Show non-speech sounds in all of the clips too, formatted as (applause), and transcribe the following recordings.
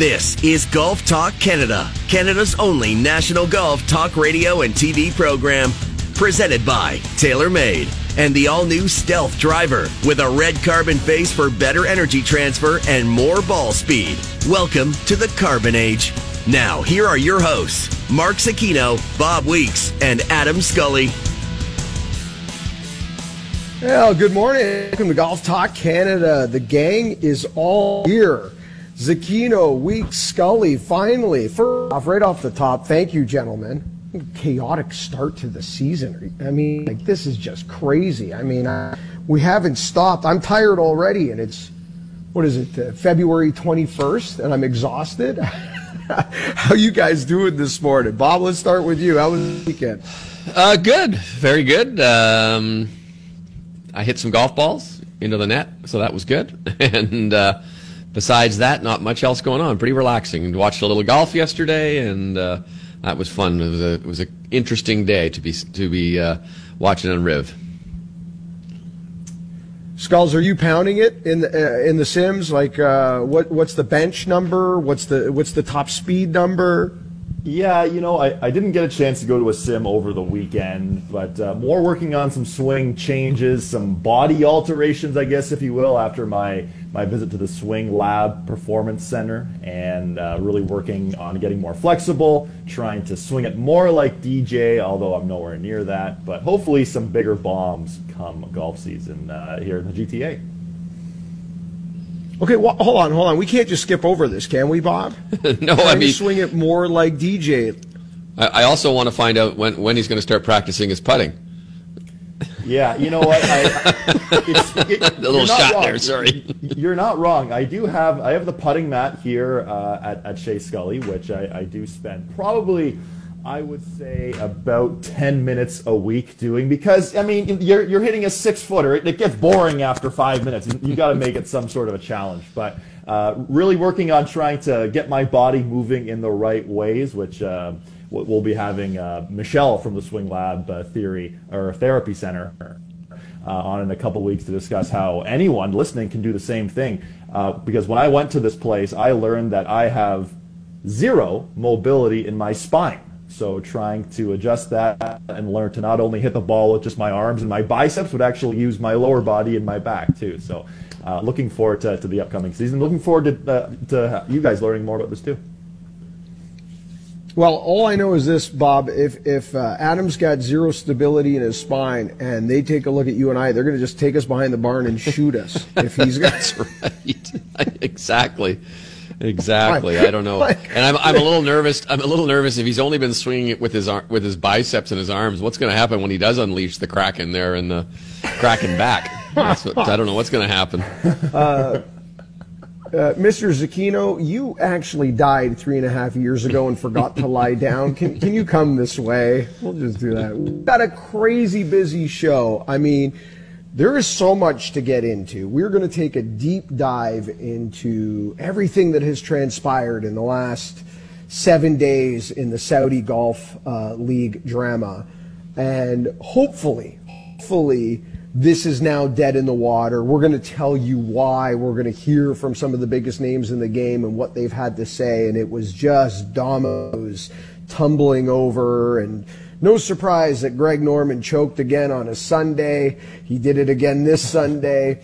This is Golf Talk Canada, Canada's only national golf talk radio and TV program. Presented by TaylorMade and the all new Stealth Driver with a red carbon face for better energy transfer and more ball speed. Welcome to the Carbon Age. Now, here are your hosts, Mark Zecchino, Bob Weeks, and Adam Scully. Well, good morning. Welcome to Golf Talk Canada. The gang is all here. Zecchino, Weeks, Scully, finally. Off, right off the top, thank you, gentlemen. Chaotic start to the season. I mean, like, this is just crazy. I mean, I, we haven't stopped. I'm tired already, and it's, what is it, uh, February 21st, and I'm exhausted. (laughs) How you guys doing this morning? Bob, let's start with you. How was the weekend? Uh, good. Very good. Um, I hit some golf balls into the net, so that was good. (laughs) and uh, besides that, not much else going on. Pretty relaxing. Watched a little golf yesterday, and uh, that was fun. It was a it was an interesting day to be to be uh, watching on Riv. Skulls, are you pounding it in the uh, in the Sims? Like, uh, what what's the bench number? What's the what's the top speed number? Yeah, you know, I, I didn't get a chance to go to a sim over the weekend, but uh, more working on some swing changes, some body alterations, I guess, if you will, after my, my visit to the Swing Lab Performance Center, and uh, really working on getting more flexible, trying to swing it more like DJ, although I'm nowhere near that, but hopefully some bigger bombs come golf season uh, here in the GTA. Okay, well, hold on, hold on. We can't just skip over this, can we, Bob? (laughs) no, Trying I to mean, swing it more like DJ. I, I also want to find out when when he's going to start practicing his putting. Yeah, you know what? I, (laughs) it's, it, A little shot wrong. there. Sorry. You're not wrong. I do have I have the putting mat here uh, at at Shea Scully, which I, I do spend probably I would say about ten minutes a week doing because I mean you're you're hitting a six footer. It, it gets boring after five minutes. You got to make it some sort of a challenge, but. Uh, really working on trying to get my body moving in the right ways, which uh, we'll be having uh, Michelle from the Swing Lab uh, Theory or Therapy Center uh, on in a couple weeks to discuss how anyone listening can do the same thing. Uh, because when I went to this place, I learned that I have zero mobility in my spine. So trying to adjust that and learn to not only hit the ball with just my arms and my biceps, but actually use my lower body and my back too. So uh, looking forward to, to the upcoming season. Looking forward to, uh, to you guys learning more about this too. Well, all I know is this, Bob. If if uh, Adam's got zero stability in his spine, and they take a look at you and I, they're going to just take us behind the barn and shoot us. (laughs) if he's got That's right. (laughs) exactly. Exactly. I don't know. And I'm, I'm a little nervous. I'm a little nervous if he's only been swinging it with his ar- with his biceps and his arms. What's going to happen when he does unleash the kraken there and the kraken back? That's what, I don't know what's going to happen. (laughs) Uh, Mr. Zecchino, you actually died three and a half years ago and forgot to lie down. Can, can you come this way? We'll just do that. We've got a crazy busy show. I mean, there is so much to get into. We're going to take a deep dive into everything that has transpired in the last seven days in the Saudi Golf uh, League drama. And hopefully, hopefully, this is now dead in the water. We're going to tell you why. We're going to hear from some of the biggest names in the game and what they've had to say. And it was just dominoes tumbling over. And no surprise that Greg Norman choked again on a Sunday. He did it again this Sunday.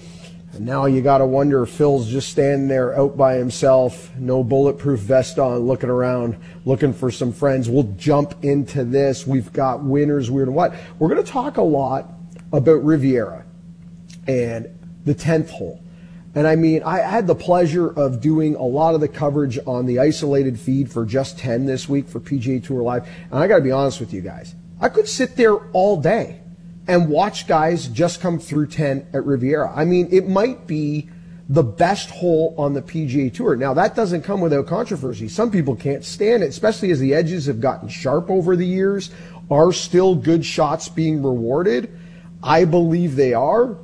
And now you got to wonder if Phil's just standing there out by himself, no bulletproof vest on, looking around, looking for some friends. We'll jump into this. We've got winners, weird and what. We're going to talk a lot about Riviera and the 10th hole. And I mean, I had the pleasure of doing a lot of the coverage on the isolated feed for just 10 this week for PGA Tour Live. And I got to be honest with you guys. I could sit there all day and watch guys just come through 10 at Riviera. I mean, it might be the best hole on the PGA Tour. Now, that doesn't come without controversy. Some people can't stand it, especially as the edges have gotten sharp over the years. Are still good shots being rewarded? I believe they are.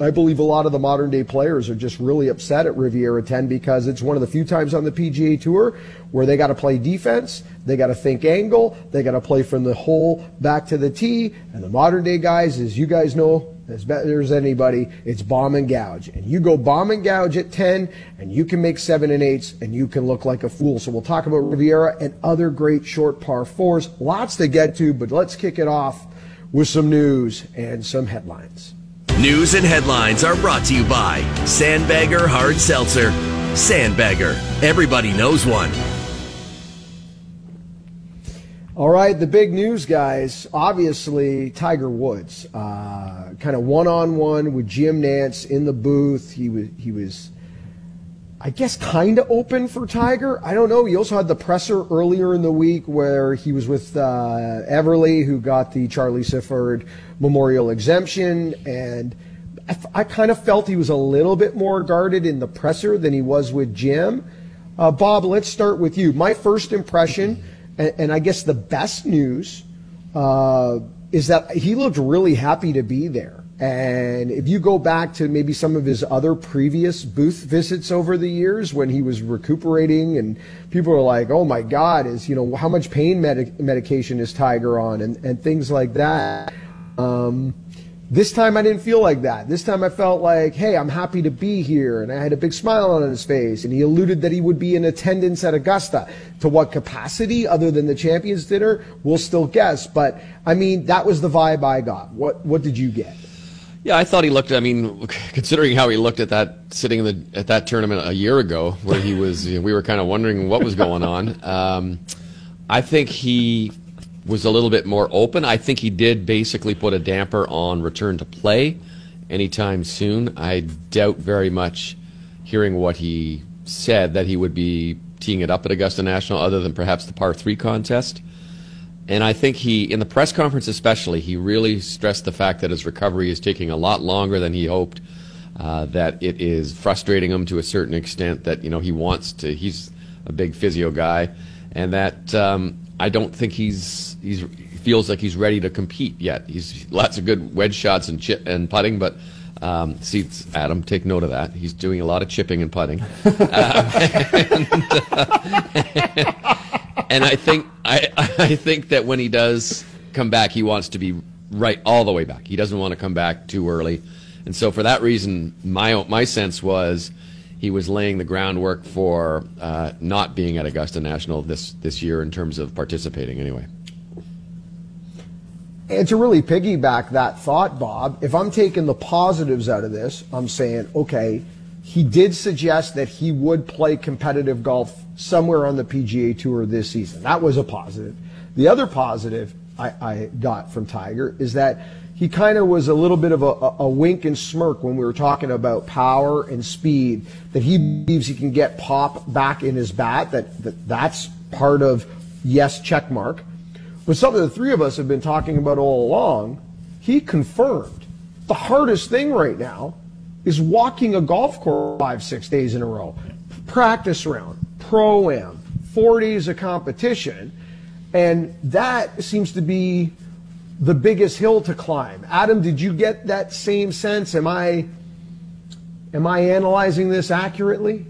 I believe a lot of the modern day players are just really upset at Riviera 10 because it's one of the few times on the PGA Tour where they got to play defense, they got to think angle, they got to play from the hole back to the tee. And the modern day guys, as you guys know, as better as anybody, it's bomb and gouge. And you go bomb and gouge at 10, and you can make seven and eights, and you can look like a fool. So we'll talk about Riviera and other great short par fours. Lots to get to, but let's kick it off with some news and some headlines. News and headlines are brought to you by Sandbagger Hard Seltzer. Sandbagger. Everybody knows one. All right, the big news, guys. Obviously, Tiger Woods, uh, kind of one-on-one with Jim Nantz in the booth. He was, he was, I guess, kind of open for Tiger. I don't know. He also had the presser earlier in the week where he was with uh, Beverly, who got the Charlie Sifford Memorial exemption, and I, I kind of felt he was a little bit more guarded in the presser than he was with Jim. Uh, Bob, let's start with you. My first impression and, and I guess the best news uh, is that he looked really happy to be there. And if you go back to maybe some of his other previous booth visits over the years when he was recuperating and people are like, oh my God, is, you know, how much pain medic- medication is Tiger on and, and things like that. Um, this time I didn't feel like that. This time I felt like, hey, I'm happy to be here. And I had a big smile on his face. And he alluded that he would be in attendance at Augusta. To what capacity, other than the Champions Dinner, we'll still guess. But I mean, that was the vibe I got. What, what did you get? Yeah, I thought he looked. I mean, (laughs) considering how he looked at that sitting the, at that tournament a year ago, where he was, you know, we were kind of wondering what was going on. Um, I think he was a little bit more open. I think he did basically put a damper on return to play anytime soon. I doubt very much hearing what he said that he would be teeing it up at Augusta National other than perhaps the par 3 contest. And I think he, in the press conference especially, he really stressed the fact that his recovery is taking a lot longer than he hoped. Uh, that it is frustrating him to a certain extent. That you know he wants to. He's a big physio guy, and that um, I don't think he's he's he feels like he's ready to compete yet. He's lots of good wedge shots and chip and putting, but um, see, Adam, take note of that. He's doing a lot of chipping and putting, (laughs) uh, (laughs) and, uh, (laughs) and, I think I (laughs) I think that when he does come back, he wants to be right all the way back. He doesn't want to come back too early, and so for that reason, my my sense was he was laying the groundwork for uh, not being at Augusta National this this year in terms of participating anyway. And to really piggyback that thought, Bob, if I'm taking the positives out of this, I'm saying, okay, he did suggest that he would play competitive golf somewhere on the PGA Tour this season. That was a positive. The other positive I, I got from Tiger is that he kind of was a little bit of a, a, wink and smirk when we were talking about power and speed, that he believes he can get pop back in his bat, that, that that's part of yes, check mark. But something the three of us have been talking about all along, he confirmed the hardest thing right now is walking a golf course five, six days in a row. Practice round, pro am, four days of competition. And that seems to be the biggest hill to climb. Adam, did you get that same sense? Am I am I analyzing this accurately?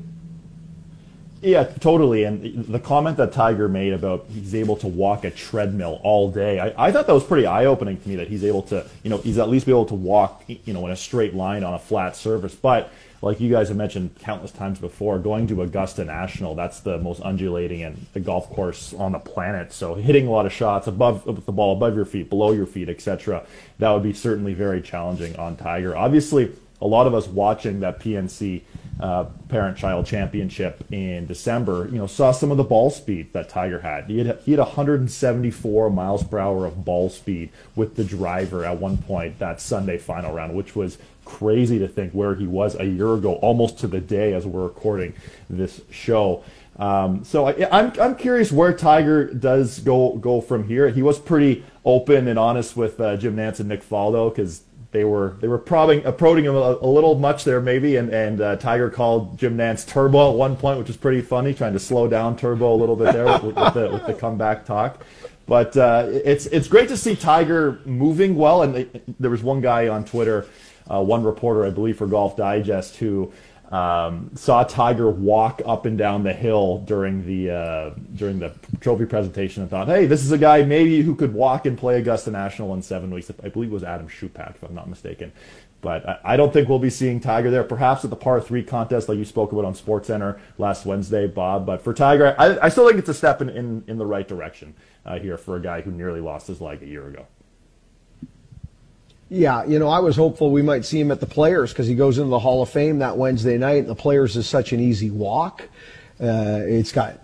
Yeah, totally. And the comment that Tiger made about he's able to walk a treadmill all day, I, I thought that was pretty eye opening to me that he's able to, you know, he's at least be able to walk, you know, in a straight line on a flat surface. But like you guys have mentioned countless times before, going to Augusta National, that's the most undulating and the golf course on the planet. So hitting a lot of shots above the ball above your feet, below your feet, etc. That would be certainly very challenging on Tiger. Obviously, a lot of us watching that PNC uh, parent-child championship in December, you know, saw some of the ball speed that Tiger had. He had he had 174 miles per hour of ball speed with the driver at one point that Sunday final round, which was crazy to think where he was a year ago, almost to the day as we're recording this show. Um, so I, am I'm, I'm curious where Tiger does go go from here. He was pretty open and honest with uh, Jim Nantz and Nick Faldo because they were they were probing, approaching him a, a, little much there maybe, and and uh, Tiger called Jim Nantz Turbo at one point, which was pretty funny, trying to slow down Turbo a little bit there with, with, the, with the comeback talk. But uh, it's it's great to see Tiger moving well, and there was one guy on Twitter uh, one reporter, I believe, for Golf Digest, who um, saw Tiger walk up and down the hill during the uh, during the trophy presentation and thought, hey, this is a guy maybe who could walk and play Augusta National in seven weeks. I believe it was Adam Schupak, if I'm not mistaken. But I don't think we'll be seeing Tiger there. Perhaps at the par three contest, like you spoke about on SportsCenter last Wednesday, Bob. But for Tiger, I, I still think it's a step in, in, in the right direction uh, here for a guy who nearly lost his leg a year ago. Yeah, you know, I was hopeful we might see him at the Players because he goes into the Hall of Fame that Wednesday night, and the Players is such an easy walk. Uh, it's got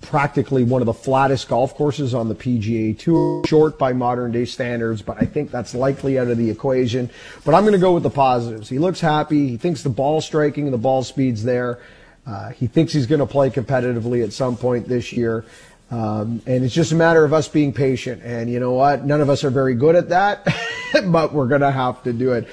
practically one of the flattest golf courses on the PGA Tour, short by modern day standards, but I think that's likely out of the equation. But I'm going to go with the positives. He looks happy. He thinks the ball striking and the ball speed's there. Uh, he thinks he's going to play competitively at some point this year. Um, and it's just a matter of us being patient. And you know what? None of us are very good at that, (laughs) but we're going to have to do it.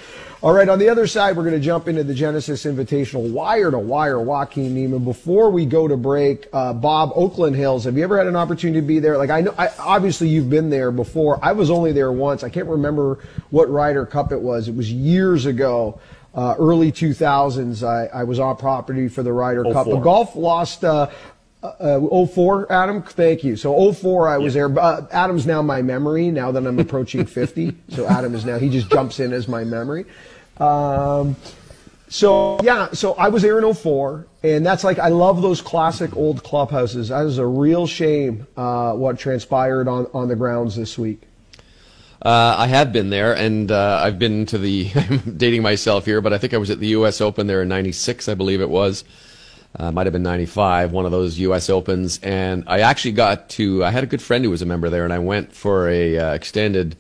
All right, on the other side, we're going to jump into the Genesis Invitational wire to wire Joaquin Niemann. Before we go to break, uh, Bob, Oakland Hills, have you ever had an opportunity to be there? Like, I know, I, obviously you've been there before. I was only there once. I can't remember what Ryder Cup it was. It was years ago. Uh, early 2000s, I, I, was on property for the Ryder Cup. The golf lost uh, uh, 04, Adam, thank you. So 04, I was there. Uh, Adam's now my memory now that I'm approaching (laughs) 50. So Adam is now, he just jumps in as my memory. Um, so yeah, so I was there in 04, and that's like I love those classic old clubhouses. That is a real shame uh, what transpired on on the grounds this week. Uh, I have been there, and uh, I've been to the. (laughs) I'm dating myself here, but I think I was at the U.S. Open there in '96, I believe it was. Uh, might have been 95, one of those U.S. Opens. And I actually got to, I had a good friend who was a member there, and I went for a uh, extended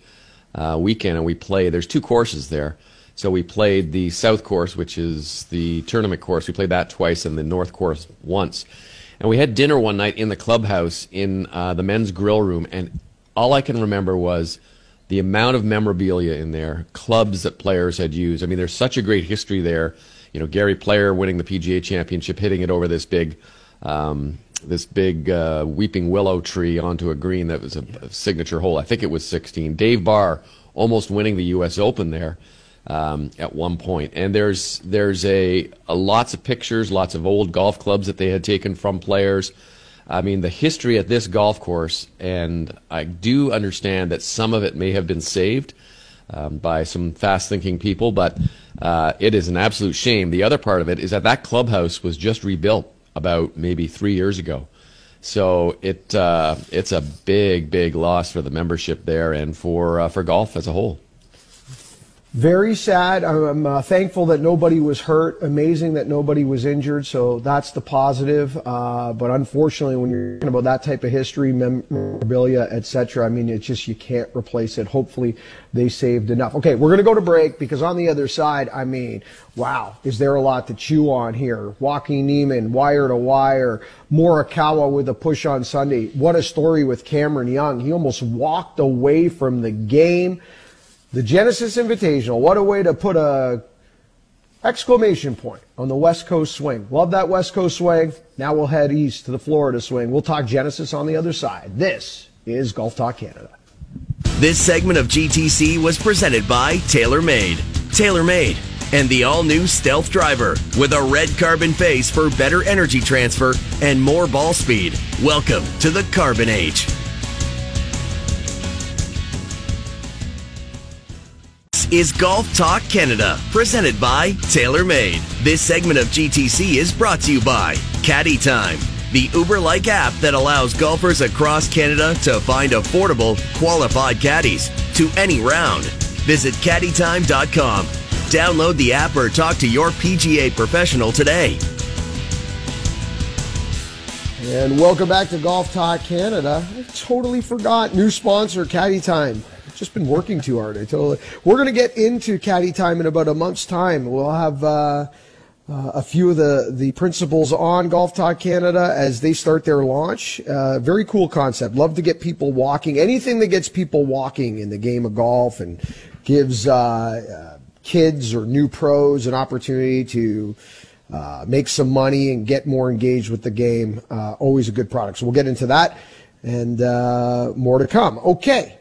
uh, weekend, and we played. There's two courses there. So we played the South course, which is the tournament course. We played that twice, and the North course once. And we had dinner one night in the clubhouse in uh, the men's grill room, and all I can remember was the amount of memorabilia in there, clubs that players had used. I mean, there's such a great history there you know, Gary Player winning the PGA Championship, hitting it over this big, um, this big uh, weeping willow tree onto a green that was a, a, signature hole. I think it was 16. Dave Barr almost winning the U.S. Open there um, at one point. And there's there's a, a, lots of pictures, lots of old golf clubs that they had taken from players. I mean, the history at this golf course, and I do understand that some of it may have been saved um, by some fast thinking people, but uh, it is an absolute shame. The other part of it is that that clubhouse was just rebuilt about maybe three years ago. So it uh, it's a big, big loss for the membership there and for uh, for golf as a whole. Very sad. I'm uh, thankful that nobody was hurt. Amazing that nobody was injured. So that's the positive. Uh, but unfortunately, when you're talking about that type of history, memorabilia, etc., I mean, it's just you can't replace it. Hopefully, they saved enough. Okay, we're going to go to break because on the other side, I mean, wow, is there a lot to chew on here? Joaquin Niemann, wire to wire, Morikawa with a push on Sunday. What a story with Cameron Young. He almost walked away from the game. The Genesis Invitational. What a way to put a exclamation point on the West Coast swing. Love that West Coast swing. Now we'll head east to the Florida swing. We'll talk Genesis on the other side. This is Golf Talk Canada. This segment of GTC was presented by TaylorMade. TaylorMade and the all-new Stealth Driver with a red carbon face for better energy transfer and more ball speed. Welcome to the Carbon Age. Is Golf Talk Canada, presented by TaylorMade. This segment of GTC is brought to you by Caddy Time, the Uber like app that allows golfers across Canada to find affordable, qualified caddies to any round. Visit caddytime.com. Download the app or talk to your PGA professional today. And welcome back to Golf Talk Canada. I totally forgot. New sponsor, Caddy Time just been working too hard. I totally. We're going to get into caddy time in about a month's time. We'll have uh, uh, a few of the the principals on Golf Talk Canada as they start their launch. Uh, very cool concept. Love to get people walking. Anything that gets people walking in the game of golf and gives uh, uh, kids or new pros an opportunity to. Uh, make some money and get more engaged with the game. always a good product. So we'll get into that and more to come. Okay.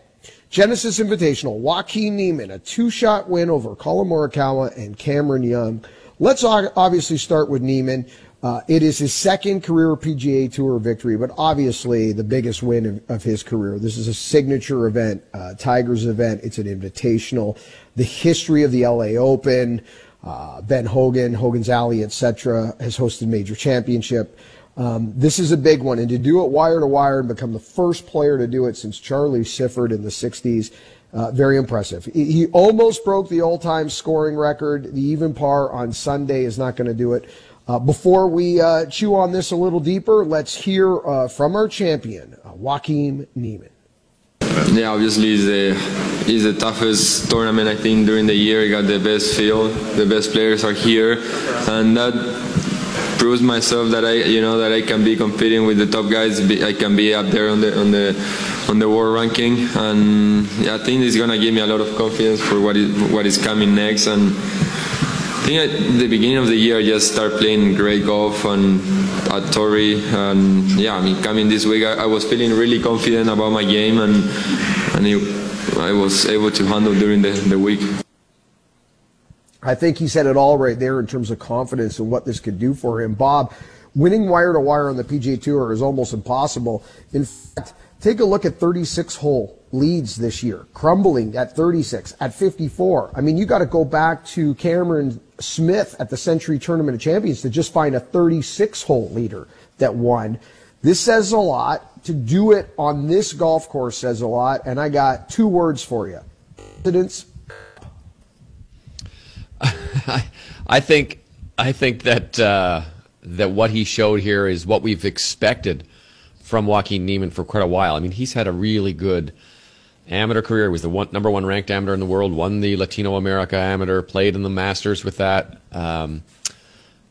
Genesis Invitational, Joaquin Niemann, a two-shot win over Collin Morikawa and Cameron Young. let's obviously start with Niemann. Uh, it is his second career PGA Tour victory, but obviously the biggest win of, of his career. This is a signature event, uh, Tigers event. It's an invitational. The history of the LA Open, uh, Ben Hogan, Hogan's Alley, etc., has hosted major championship. Um, this is a big one, and to do it wire to wire and become the first player to do it since Charlie Sifford in the '60s, uh, very impressive. He, he almost broke the all-time scoring record. The even par on Sunday is not going to do it. Uh, before we uh, chew on this a little deeper, let's hear uh, from our champion, uh, Joaquin Niemann. Yeah, obviously it's the, it's the toughest tournament I think during the year. I got the best field, the best players are here, and that proves myself that I, you know, that I can be competing with the top guys. I can be up there on the on the on the world ranking, and I think it's gonna give me a lot of confidence for what is what is coming next and I think at the beginning of the year, I just started playing great golf and at Torrey, and yeah, I mean, coming this week, I, I was feeling really confident about my game, and and it, I was able to handle during the, the week. I think he said it all right there in terms of confidence and what this could do for him. Bob, winning wire to wire on the PGA Tour is almost impossible. In fact, take a look at 36 hole leads this year, crumbling at 36, at 54. I mean, you got to go back to Cameron Smith at the Sentry Tournament of Champions to just find a 36 hole leader that won. This says a lot. To do it on this golf course says a lot. And I got two words for you. President's. (laughs) I think I think that uh, that what he showed here is what we've expected from Joaquin Niemann for quite a while. I mean, he's had a really good amateur career. He was the one, number one ranked amateur in the world. Won the Latino America Amateur. Played in the Masters with that. Um,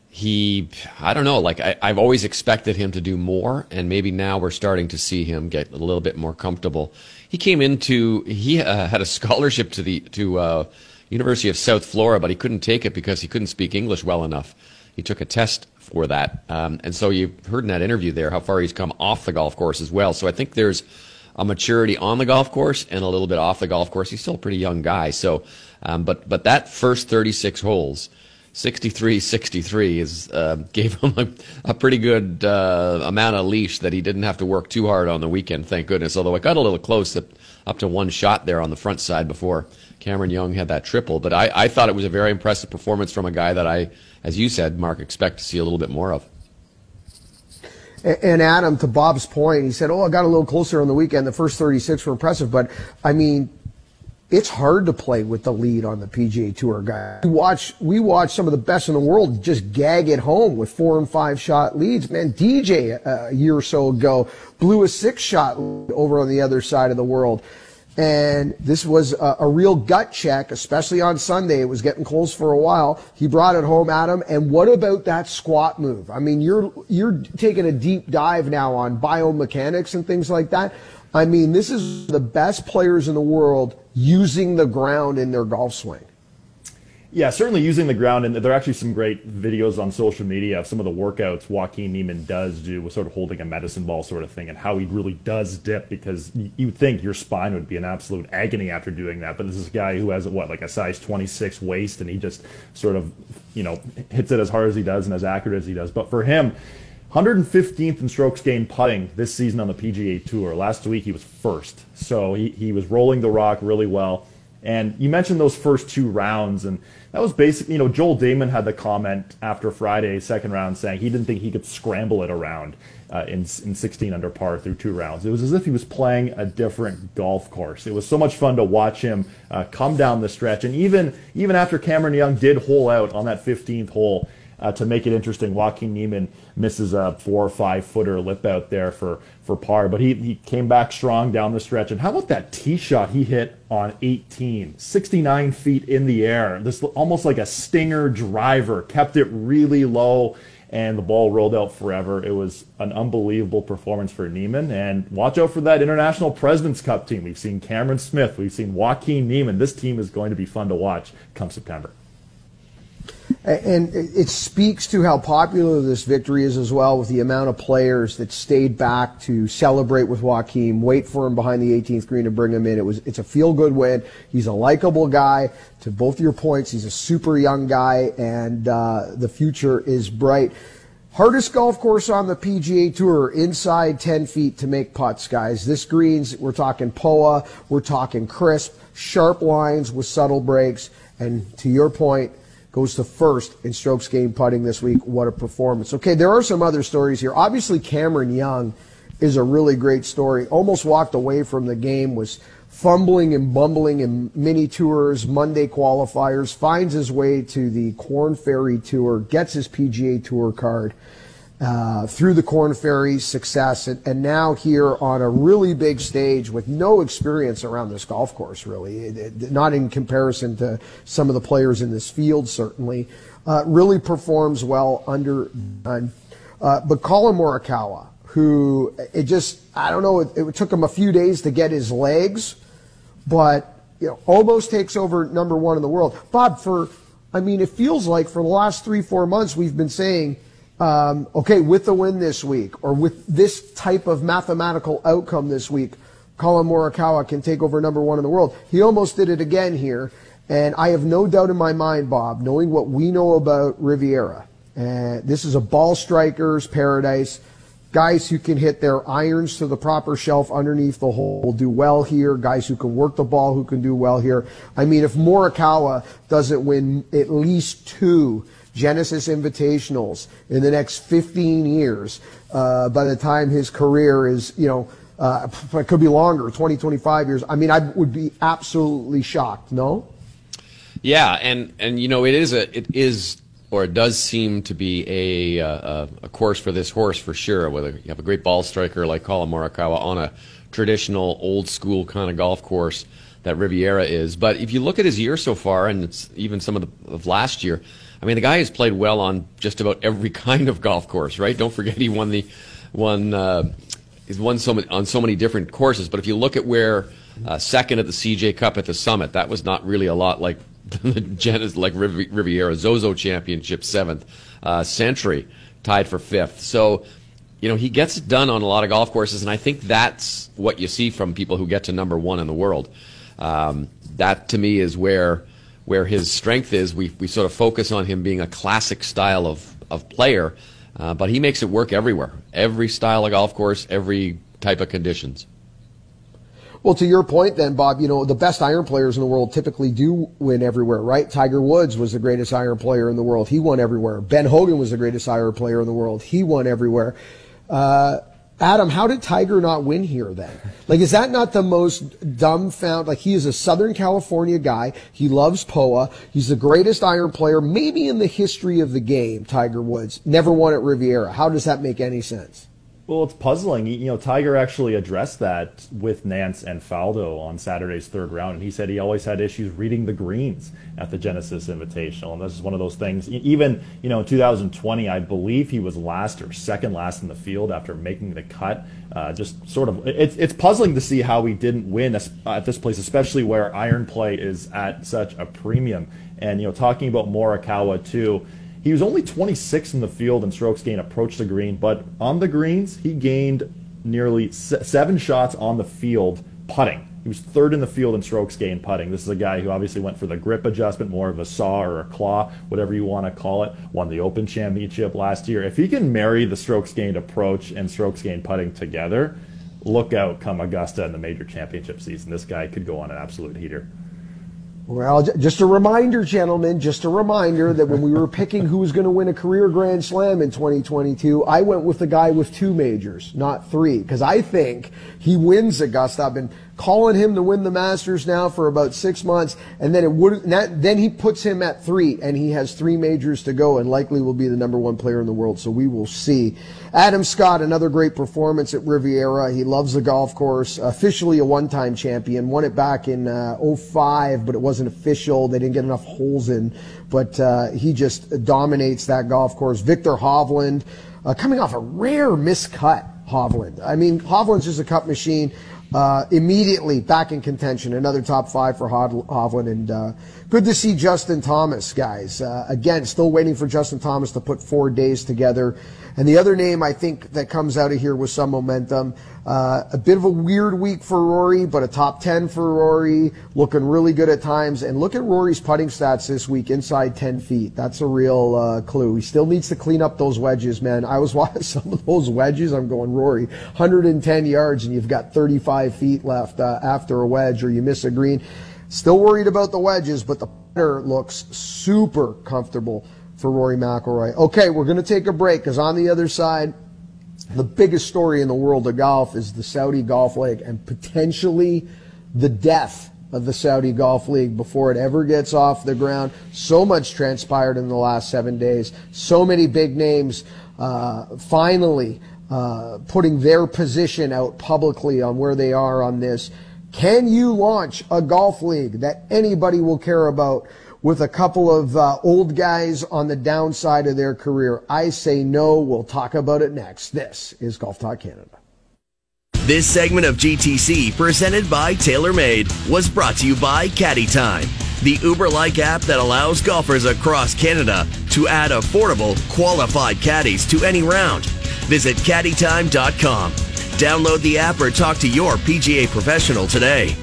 he, I don't know. Like I, have always expected him to do more, and maybe now we're starting to see him get a little bit more comfortable. He came into he uh, had a (laughs) scholarship to the to uh, University of South Florida, but he couldn't take it because he couldn't speak English well enough. He took a test for that, um, and so you heard in that interview there how far he's come off the golf course as well. So I think there's a maturity on the golf course and a little bit off the golf course. He's still a pretty young guy. So, um, but but that first 36 holes, 63 63 is uh, (laughs) gave him a, a pretty good uh, amount of leash that he didn't have to work too hard on the weekend. Thank goodness. Although it got a little close up, up to one shot there on the front side before Cameron Young had that triple. But I, I thought it was a very impressive performance from a guy that I, as you said, Mark, expect to see a little bit more of. And Adam, to Bob's point, he said, "Oh, I got a little closer on the weekend. The first 36 were impressive, but I mean, it's hard to play with the lead on the PGA Tour guy. We watch we watch some of the best in the world just gag at home with four and five shot leads. Man, DJ uh, a year or so ago blew a six shot over on the other side of the world. And this was a, a, real gut check, especially on Sunday. It was getting close for a while. He brought it home, Adam. And what about that squat move? I mean, you're, you're taking a deep dive now on biomechanics and things like that. I mean, this is the best players in the world using the ground in their golf swing. Yeah, certainly using the ground, and there are actually some great videos on social media of some of the workouts Joaquin Niemann does do with sort of holding a medicine ball sort of thing, and how he really does dip because you think your spine would be an absolute agony after doing that, but this is a guy who has what like a size 26 waist, and he just sort of you know hits it as hard as he does and as accurate as he does. But for him, 115th in strokes gained putting this season on the PGA Tour. Last week he was first, so he he was rolling the rock really well. And you mentioned those first two rounds, and that was basically, you know, Joel Dahmen had the comment after Friday's second round saying he didn't think he could scramble it around uh, in, in 16 under par through two rounds. It was as if he was playing a different golf course. It was so much fun to watch him uh, come down the stretch. And even, even after Cameron Young did hole out on that 15th hole, uh, to make it interesting. Joaquin Niemann misses a four or five footer lip out there for, for par, but he, he came back strong down the stretch. And how about that tee shot he hit on 18, 69 feet in the air? This almost like a stinger driver, kept it really low. And the ball rolled out forever. It was an unbelievable performance for Niemann. And watch out for that International President's Cup team. We've seen Cameron Smith. We've seen Joaquin Niemann. This team is going to be fun to watch come September. And it speaks to how popular this victory is as well with the amount of players that stayed back to celebrate with Joaquin, wait for him behind the 18th green to bring him in. It was, it's a feel good win. He's a likable guy. To both your points, he's a super young guy and, uh, the future is bright. Hardest golf course on the PGA Tour, inside 10 feet to make putts, guys. This greens, we're talking POA, we're talking crisp, sharp lines with subtle breaks, and to your point, goes to first in strokes gained putting this week. What a performance. Okay, there are some other stories here. Obviously, Cameron Young is a really great story. Almost walked away from the game, was fumbling and bumbling in mini tours, Monday qualifiers, finds his way to the Korn Ferry Tour, gets his PGA Tour card uh, through the Korn Ferry success, and, and, now here on a really big stage with no experience around this golf course, really, it, it, not in comparison to some of the players in this field, certainly, uh, really performs well under. Uh, but Collin Morikawa, who it just, I don't know, it, it took him a few days to get his legs, but you know, almost takes over number one in the world. Bob, for I mean, it feels like for the last three, four months we've been saying um, okay, with the win this week, or with this type of mathematical outcome this week, Collin Morikawa can take over number one in the world. He almost did it again here, and I have no doubt in my mind, Bob, knowing what we know about Riviera, uh, this is a ball striker's paradise. Guys who can hit their irons to the proper shelf underneath the hole will do well here. Guys who can work the ball who can do well here. I mean, if Morikawa doesn't win at least two Genesis Invitationals in the next 15 years. Uh, by the time his career is, you know, uh, it could be longer, 20, 25 years. I mean, I would be absolutely shocked. No. Yeah, and and you know, it is a it is or it does seem to be a a, a course for this horse for sure. Whether you have a great ball striker like Collin Morikawa on a traditional old school kind of golf course that Riviera is, but if you look at his year so far, and it's even some of the of last year I mean, the guy has played well on just about every (laughs) kind of golf course, right? Don't forget he won the won uh, he's won so many, on so many different courses. But if you look at where uh, second at the CJ Cup at the Summit, that was not really a lot like (laughs) the Genesis, like Riviera Zozo Championship seventh, uh, Sentry tied for fifth. So. You know, he gets it done on a lot of golf courses, and I think that's what you see from people who get to number one in the world. Um, that, to me, is where where his strength is. We, we sort of focus on him being a classic style of, of player, uh, but he makes it work everywhere. Every style of golf course, every type of conditions. Well, to your point then, Bob, you know, the best iron players in the world typically do win everywhere, right? Tiger Woods was the greatest iron player in the world. He won everywhere. Ben Hogan was the greatest iron player in the world. He won everywhere. Uh, Adam, how did Tiger not win here then? Like, is that not the most dumbfound? Like, he is a Southern California guy. He loves POA. He's the greatest iron player, maybe in the history of the game, Tiger Woods. Never won at Riviera. How does that make any sense? Well, it's puzzling. You know, Tiger actually addressed that with Nantz and Faldo on Saturday's third round, and he said he always had issues reading the greens at the Genesis Invitational, and this is one of those things. Even you know, in 2020, I believe he was last or second last in the field after making the cut. Uh, just sort of, it's it's puzzling to see how he didn't win at this place, especially where iron play is at such a premium. And you know, talking about Morikawa too he was only 26 in the field in strokes gained approach the green, but on the greens, he gained nearly seven shots on the field putting. He was third in the field in strokes gained putting. This is a guy who obviously went for the grip adjustment, more of a saw or a claw, whatever you want to call it. Won the Open Championship last year. If he can marry the strokes gained approach and strokes gained putting together, look out come Augusta in the major championship season. This guy could go on an absolute heater. Well, just a reminder, gentlemen, just a reminder that when we were picking who was going to win a career Grand Slam in 2022, I went with the guy with two majors, not three, because I think he wins Augusta. I've been calling him to win the Masters now for about six months, and then it would then he puts him at three, and he has three majors to go, and likely will be the number one player in the world. So we will see. Adam Scott, another great performance at Riviera. He loves the golf course. Officially a one-time champion. Won it back in uh, 05, but it wasn't official. They didn't get enough holes in, but uh, he just dominates that golf course. Viktor Hovland, uh, coming off a rare miscut. Hovland. I mean, Hovland's just a cup machine. Uh, immediately back in contention. Another top five for Hovland and uh, Good to see Justin Thomas, guys. Uh, again, still waiting for Justin Thomas to put four days together. And the other name I think that comes out of here with some momentum, uh, a bit of a weird week for Rory, but a top 10 for Rory, looking really good at times. And look at Rory's putting stats this week inside 10 feet. That's a real uh, clue. He still needs to clean up those wedges, man. I was (laughs) watching some of those wedges. I'm going, Rory, 110 yards and you've got 35 feet left uh, after a wedge or you miss a green. Still worried about the wedges, but the putter looks super comfortable for Rory McIlroy. Okay, we're going to take a break because on the other side, the biggest story in the world of golf is the Saudi Golf League and potentially the death of the Saudi Golf League before it ever gets off the ground. So much transpired in the last seven days. So many big names uh, finally uh, putting their position out publicly on where they are on this. Can you launch a golf league that anybody will care about? With a couple of uh, old guys on the downside of their career? I say no. We'll talk about it next. This is Golf Talk Canada. This segment of GTC, presented by TaylorMade, was brought to you by Caddy Time, the Uber like app that allows golfers across Canada to add affordable, qualified caddies to any round. Visit caddytime.com. Download the app or talk to your PGA professional today.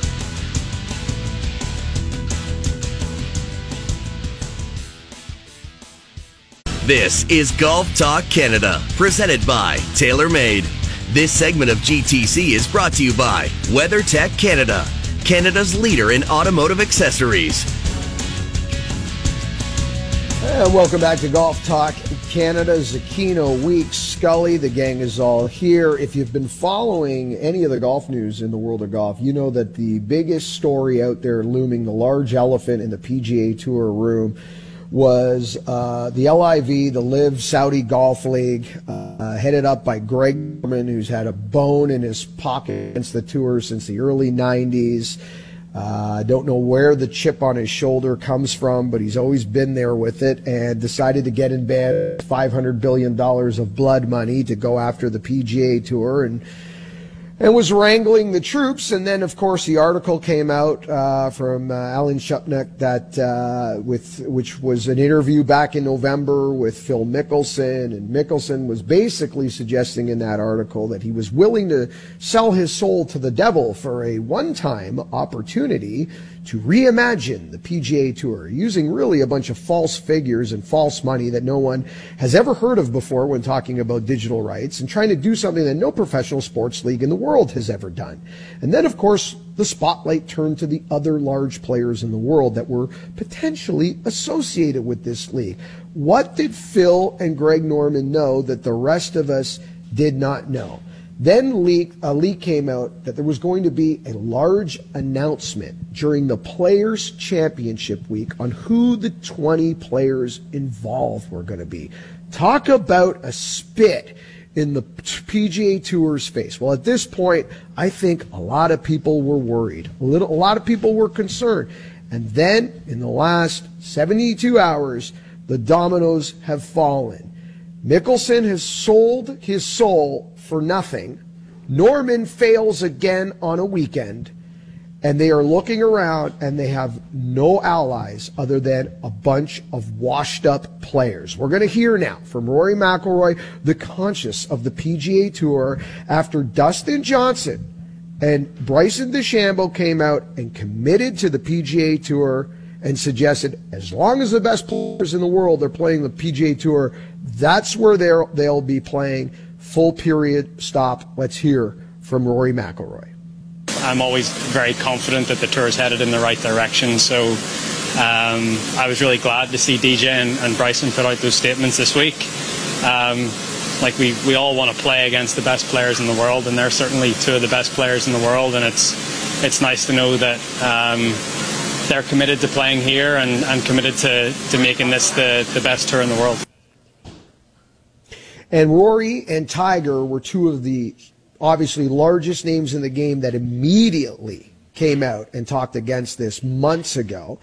This is Golf Talk Canada, presented by TaylorMade. This segment of GTC is brought to you by WeatherTech Canada, Canada's leader in automotive accessories. And welcome back to Golf Talk Canada. Zecchino Week. Scully, the gang is all here. If you've been following any of the golf news in the world of golf, you know that the biggest story out there looming, the large elephant in the PGA Tour room, was uh, the LIV, the Live Saudi Golf League, uh, headed up by Greg Norman, who's had a bone in his pocket against the tour since the early 90s. Uh, I uh, don't know where the chip on his shoulder comes from, but he's always been there with it and decided to get in bed $500 billion of blood money to go after the PGA Tour. And and was wrangling the troops. And then, of course, the article came out uh, from uh, Alan Shipnuck that uh, with which was an interview back in November with Phil Mickelson, and Mickelson was basically suggesting in that article that he was willing to sell his soul to the devil for a one-time opportunity to reimagine the PGA Tour using really a bunch of false figures and false money that no one has ever heard of before when talking about digital rights and trying to do something that no professional sports league in the world has ever done. And then, of course, the spotlight turned to the other large players in the world that were potentially associated with this league. What did Phil and Greg Norman know that the rest of us did not know? Then leak, a leak came out that there was going to be a large announcement during the Players Championship week on who the 20 players involved were going to be. Talk about a spit in the PGA Tour's face. Well, at this point, I think a lot of people were worried. A little, a lot of people were concerned. And then in the last 72 hours, the dominoes have fallen. Mickelson has sold his soul for nothing. Norman fails again on a weekend, and they are looking around and they have no allies other than a bunch of washed up players. We're going to hear now from Rory McIlroy, the conscious of the PGA Tour, after Dustin Johnson and Bryson DeChambeau came out and committed to the PGA Tour and suggested as long as the best players in the world are playing the PGA Tour, that's where they'll be playing full period, stop. Let's hear from Rory McIlroy. I'm always very confident that the tour is headed in the right direction. So um, I was really glad to see DJ and, and, Bryson put out those statements this week. Um, like we, we all want to play against the best players in the world, and they're certainly two of the best players in the world. And it's it's nice to know that um, they're committed to playing here and, and committed to, to making this the, the best tour in the world. And Rory and Tiger were two of the obviously largest names in the game that immediately came out and talked against this months ago.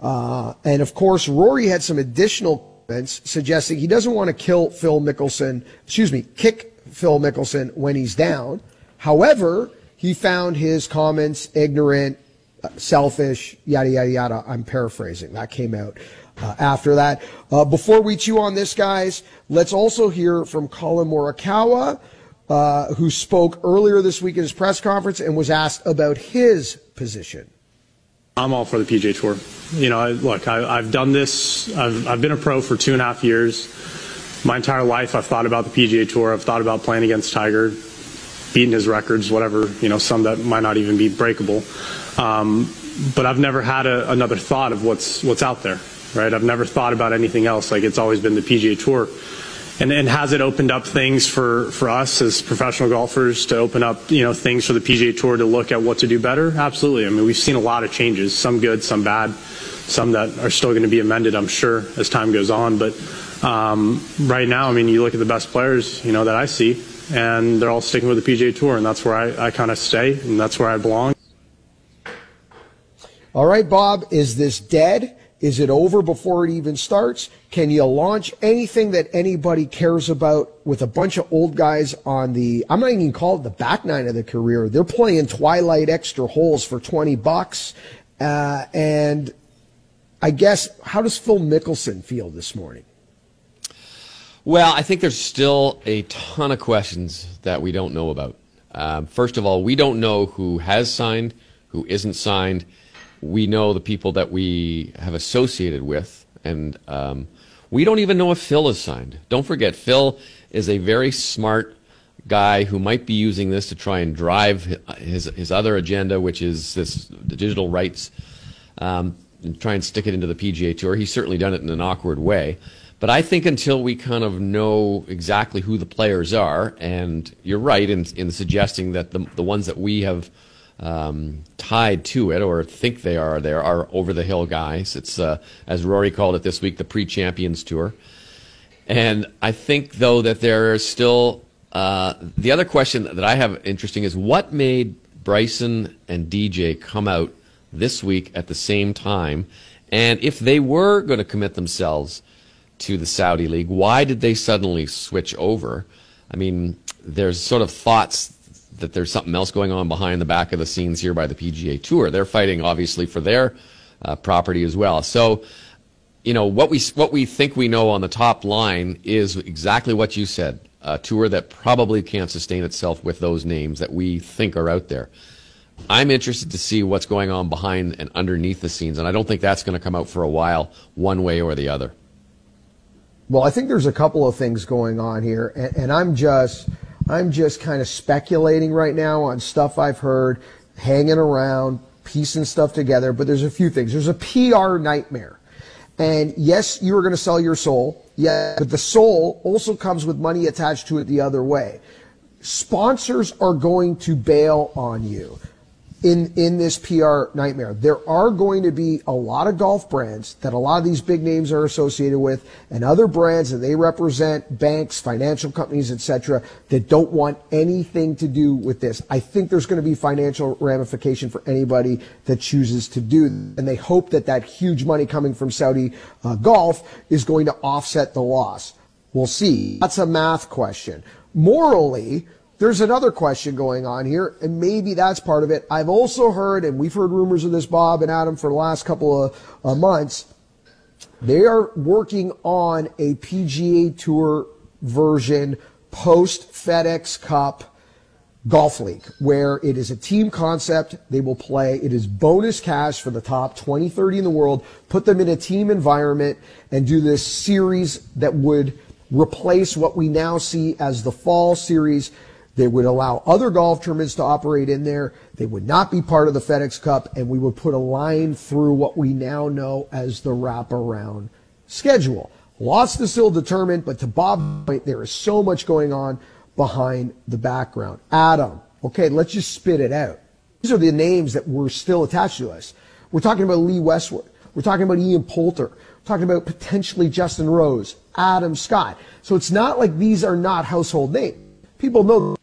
Uh, and of course, Rory had some additional comments suggesting he doesn't want to kill Phil Mickelson, excuse me, kick Phil Mickelson when he's down. However, he found his comments ignorant, selfish, yada, yada, yada. I'm paraphrasing. That came out uh, after that. Uh, before we chew on this, guys, let's also hear from Collin Morikawa, uh, who spoke earlier this week at his press conference and was asked about his position. I'm all for the PGA Tour. You know, look, I, have done this. I've, I've been a pro for two and a half years. My entire life, I've thought about the PGA Tour. I've thought about playing against Tiger, beating his records, whatever, you know, some that might not even be breakable. Um, but I've never had a, another thought of what's what's out there, right? I've never thought about anything else. Like it's always been the PGA Tour. And, and has it opened up things for, for us as professional golfers to open up, you know, things for the PGA Tour to look at what to do better? Absolutely. I mean, we've seen a lot of changes, some good, some bad, some that are still going to be amended, I'm sure, as time goes on. But um, right now, I mean, you look at the best players, you know, that I see, and they're all sticking with the PGA Tour, and that's where I, I kind of stay, and that's where I belong. All right, Bob, is this dead? Is it over before it even starts? Can you launch anything that anybody cares about with a bunch of old guys on the, I'm not even call it the back nine of the career. They're playing Twilight extra holes for 20 bucks. Uh, and I guess, how does Phil Mickelson feel this morning? Well, I think there's still a ton of questions that we don't know about. Um, first of all, we don't know who has signed, who isn't signed we know the people that we have associated with, and um, we don't even know if Phil is signed. Don't forget, Phil is a very smart guy who might be using this to try and drive his his other agenda, which is this digital rights, um, and try and stick it into the PGA Tour. He's certainly done it in an awkward way. But I think until we kind of know exactly who the players are, and you're right in, in suggesting that the, the ones that we have um, tied to it or think they are there are over the hill guys. It's uh, as Rory called it this week, the pre-champions tour. And I think though that there is still uh, the other question that I have interesting is what made Bryson and DJ come out this week at the same time, and if they were going to commit themselves to the Saudi League, why did they suddenly switch over? I mean, there's sort of thoughts that there's something else going on behind the back of the scenes here by the PGA Tour. They're fighting obviously for their uh, property as well. So, you know what we what we think we know on the top line is exactly what you said. A tour that probably can't sustain itself with those names that we think are out there. I'm interested to see what's going on behind and underneath the scenes, and I don't think that's going to come out for a while, one way or the other. Well, I think there's a couple of things going on here, and, and I'm just I'm just kind of speculating right now on stuff I've heard, hanging around, piecing stuff together. But there's a few things. There's a PR nightmare. And yes, you are going to sell your soul. Yeah, but the soul also comes with money attached to it the other way. Sponsors are going to bail on you in in this PR nightmare. There are going to be a lot of golf brands that a lot of these big names are associated with, and other brands that they represent, banks, financial companies, etc., that don't want anything to do with this. I think there's going to be financial ramification for anybody that chooses to do, and they hope that that huge money coming from Saudi uh, Golf is going to offset the loss. We'll see. That's a math question. Morally, there's another question going on here, and maybe that's part of it. I've also heard, and we've heard rumors of this, Bob and Adam, for the last couple of uh, months. They are working on a PGA Tour version post FedEx Cup golf league where it is a team concept. They will play. It is bonus cash for the top 20, 30 in the world. Put them in a team environment and do this series that would replace what we now see as the fall series they would allow other golf tournaments to operate in there. They would not be part of the FedEx Cup, and we would put a line through what we now know as the wraparound schedule. Lots to still determine, but to Bob's point, there is so much going on behind the background. Adam, okay, let's just spit it out. These are the names that were still attached to us. We're talking about Lee Westwood. We're talking about Ian Poulter. We're talking about potentially Justin Rose, Adam Scott. So it's not like these are not household names. People know.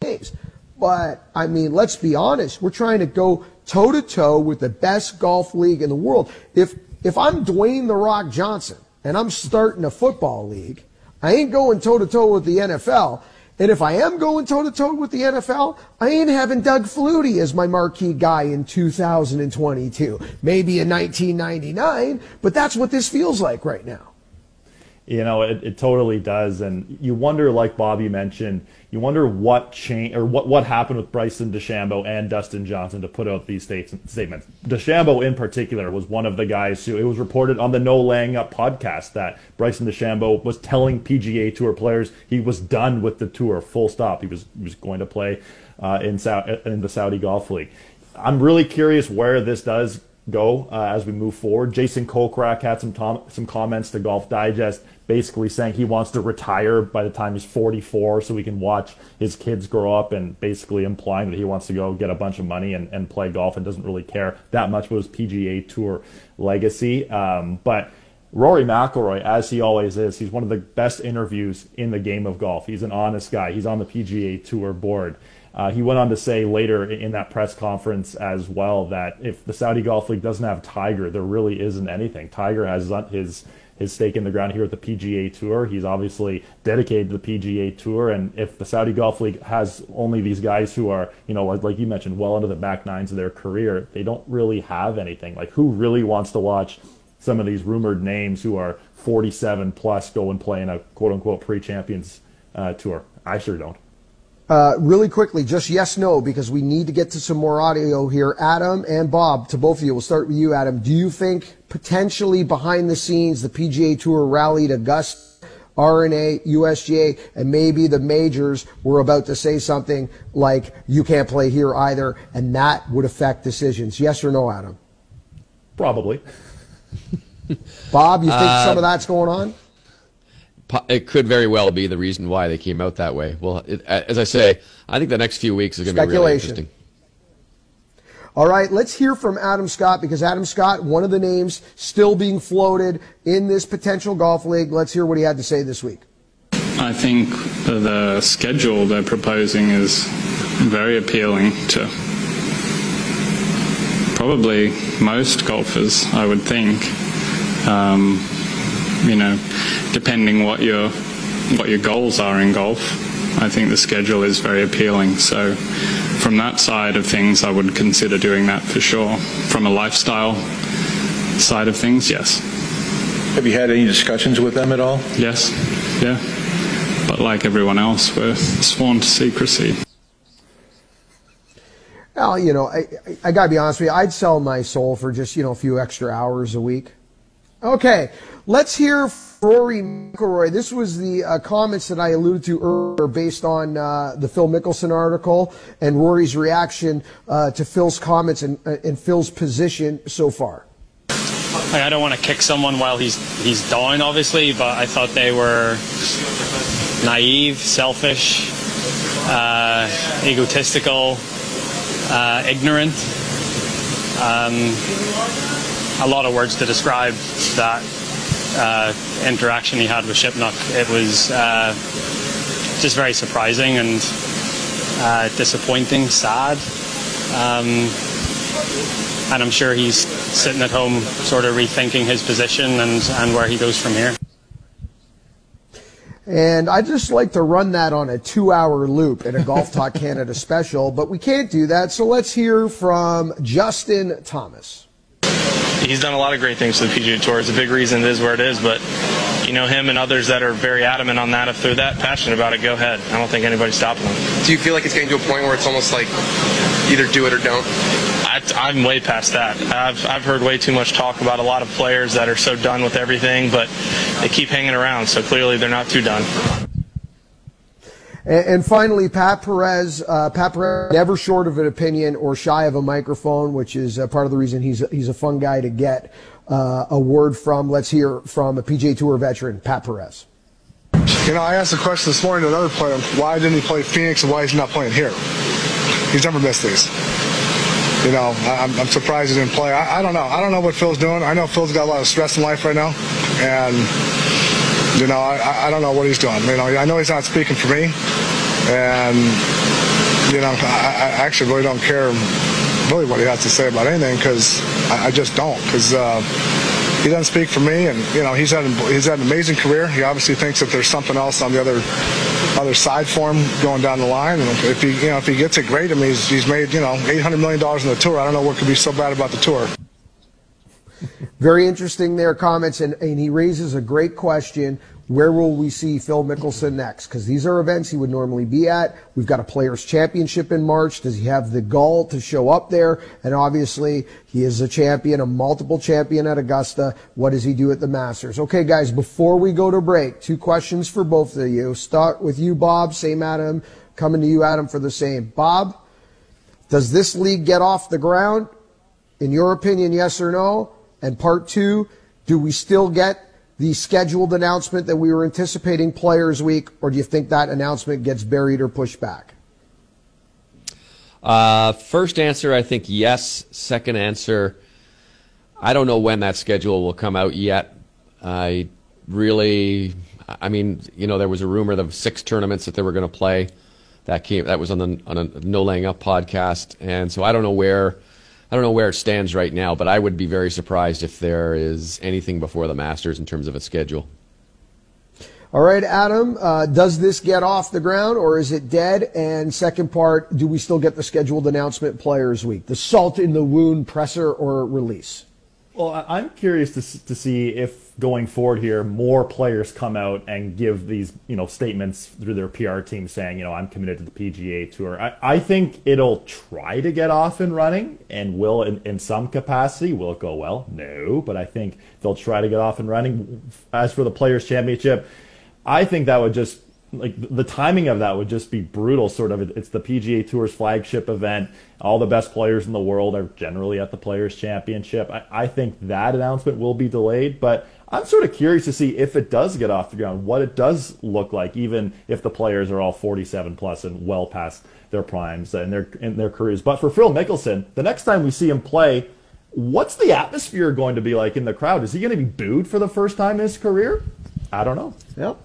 But, I mean, let's be honest. We're trying to go toe to toe with the best golf league in the world. If, if I'm Dwayne The Rock Johnson and I'm starting a football league, I ain't going toe to toe with the NFL. And if I am going toe to toe with the NFL, I ain't having Doug Flutie as my marquee guy in 2022. Maybe in 1999, but that's what this feels like right now. You know, it, it totally does. And you wonder, like Bobby mentioned, you wonder what change or what, what happened with Bryson DeChambeau and Dustin Johnson to put out these statements. DeChambeau, in particular, was one of the guys who it was reported on the No Laying Up podcast that Bryson DeChambeau was telling PGA Tour players he was done with the tour, full stop. He was, he was going to play uh, in, in the Saudi Golf League. I'm really curious where this does go uh, as we move forward. Jason Kokrak had some tom- some comments to Golf Digest, basically saying he wants to retire by the time he's 44, so he can watch his kids grow up, and basically implying that he wants to go get a bunch of money and, and play golf and doesn't really care that much about his PGA Tour legacy. Um, but Rory McIlroy, as he always is, he's one of the best interviews in the game of golf. He's an honest guy. He's on the PGA Tour board. Uh, he went on to say later in that press conference as well that if the Saudi Golf League doesn't have Tiger, there really isn't anything. Tiger has his his stake in the ground here at the PGA Tour. He's obviously dedicated to the PGA Tour, and if the Saudi Golf League has only these guys who are, you know, like you mentioned, well into the back nines of their career, they don't really have anything. Like, who really wants to watch some of these rumored names who are 47 plus go and play in a quote unquote pre champions uh, tour? I sure don't. Uh, really quickly, just yes, no, because we need to get to some more audio here. Adam and Bob, to both of you, we'll start with you, Adam. Do you think potentially behind the scenes the PGA Tour rallied Augusta, R&A, USGA, and maybe the majors were about to say something like, you can't play here either, and that would affect decisions? Yes or no, Adam? Probably. Bob, you think uh, some of that's going on? It could very well be the reason why they came out that way. Well, it, as I say, I think the next few weeks is going to be really interesting. All right, let's hear from Adam Scott because Adam Scott, one of the names still being floated in this potential golf league. Let's hear what he had to say this week. I think the schedule they're proposing is very appealing to probably most golfers, I would think. Um, you know, depending what your what your goals are in golf, I think the schedule is very appealing. So, from that side of things, I would consider doing that for sure. From a lifestyle side of things, yes. Have you had any discussions with them at all? Yes, yeah. But like everyone else, we're sworn to secrecy. Well, you know, I, I, I got to be honest with you. I'd sell my soul for just, you know, a few extra hours a week. Okay, let's hear Rory McIlroy. This was the uh, comments that I alluded to earlier based on uh, the Phil Mickelson article and Rory's reaction uh, to Phil's comments and, uh, and Phil's position so far. I don't want to kick someone while he's he's down, obviously, but I thought they were naive, selfish, uh, egotistical, uh, ignorant. Um, a lot of words to describe that uh, interaction he had with Shipnuck. It was uh, just very surprising and uh, disappointing, sad. Um, and I'm sure he's sitting at home sort of rethinking his position and, and where he goes from here. And I just like to run that on a two hour loop in a (laughs) Golf Talk Canada special, but we can't do that. So let's hear from Justin Thomas he's done a lot of great things for the PGA Tour. It's a big reason it is where it is, but you know him and others that are very adamant on that. If they're that passionate about it, go ahead. I don't think anybody's stopping them. Do you feel like it's getting to a point where it's almost like either do it or don't? I, am way past that. I've, I've heard way too much talk about a lot of players that are so done with everything, but they keep hanging around, so clearly they're not too done. And, and finally, Pat Perez. Uh, Pat Perez never short of an opinion or shy of a microphone, which is uh, part of the reason he's he's a fun guy to get uh, a word from. Let's hear from a PGA Tour veteran, Pat Perez. You know, I asked a question this morning to another player. Why didn't he play Phoenix and why is he not playing here? He's never missed these. You know, I'm, I'm surprised he didn't play. I, I don't know. I don't know what Phil's doing. I know Phil's got a lot of stress in life right now, and you know, I, I don't know what he's doing. You know, I know he's not speaking for me, and you know, I, I actually really don't care really what he has to say about anything because I, I, just don't. Because uh, he doesn't speak for me, and you know he's had he's had an amazing career. He obviously thinks that there's something else on the other other side for him going down the line. And if he you know if he gets it, great. I mean he's, he's made you know 800 million dollars in the tour. I don't know what could be so bad about the tour. Very interesting there comments, and, and he raises a great question. Where will we see Phil Mickelson next? Because these are events he would normally be at. We've got a Players Championship in March. Does he have the gall to show up there? And obviously, he is a champion, a multiple champion at Augusta. What does he do at the Masters? Okay, guys, before we go to break, two questions for both of you. Start with you, Bob. Same Adam. Coming to you, Adam, for the same. Bob, does this league get off the ground? In your opinion, yes or no? And part two, do we still get the scheduled announcement that we were anticipating Players Week, or do you think that announcement gets buried or pushed back? Uh, first answer, I think yes. Second answer, I don't know when that schedule will come out yet. I really, I mean, you know, there was a rumor of six tournaments that they were going to play. That came, that was on the on a No Laying Up podcast, and so I don't know where. I don't know where it stands right now, but I would be very surprised if there is anything before the Masters in terms of a schedule. All right, Adam, uh, does this get off the ground or is it dead? And second part, do we still get the scheduled announcement Players Week, the salt in the wound presser or release? Well, I'm curious to, to see if going forward here, more players come out and give these, you know, statements through their PR team saying, you know, I'm committed to the PGA Tour. I, I think it'll try to get off and running and will in, in some capacity. Will it go well? No, but I think they'll try to get off and running. As for the Players Championship, I think that would just like the timing of that would just be brutal. Sort of, it's the PGA Tour's flagship event. All the best players in the world are generally at the Players Championship. I, I think that announcement will be delayed, but I'm sort of curious to see if it does get off the ground, what it does look like, even if the players are all 47 plus and well past their primes and their in their careers. But for Phil Mickelson, the next time we see him play, what's the atmosphere going to be like in the crowd? Is he going to be booed for the first time in his career? I don't know. Yep.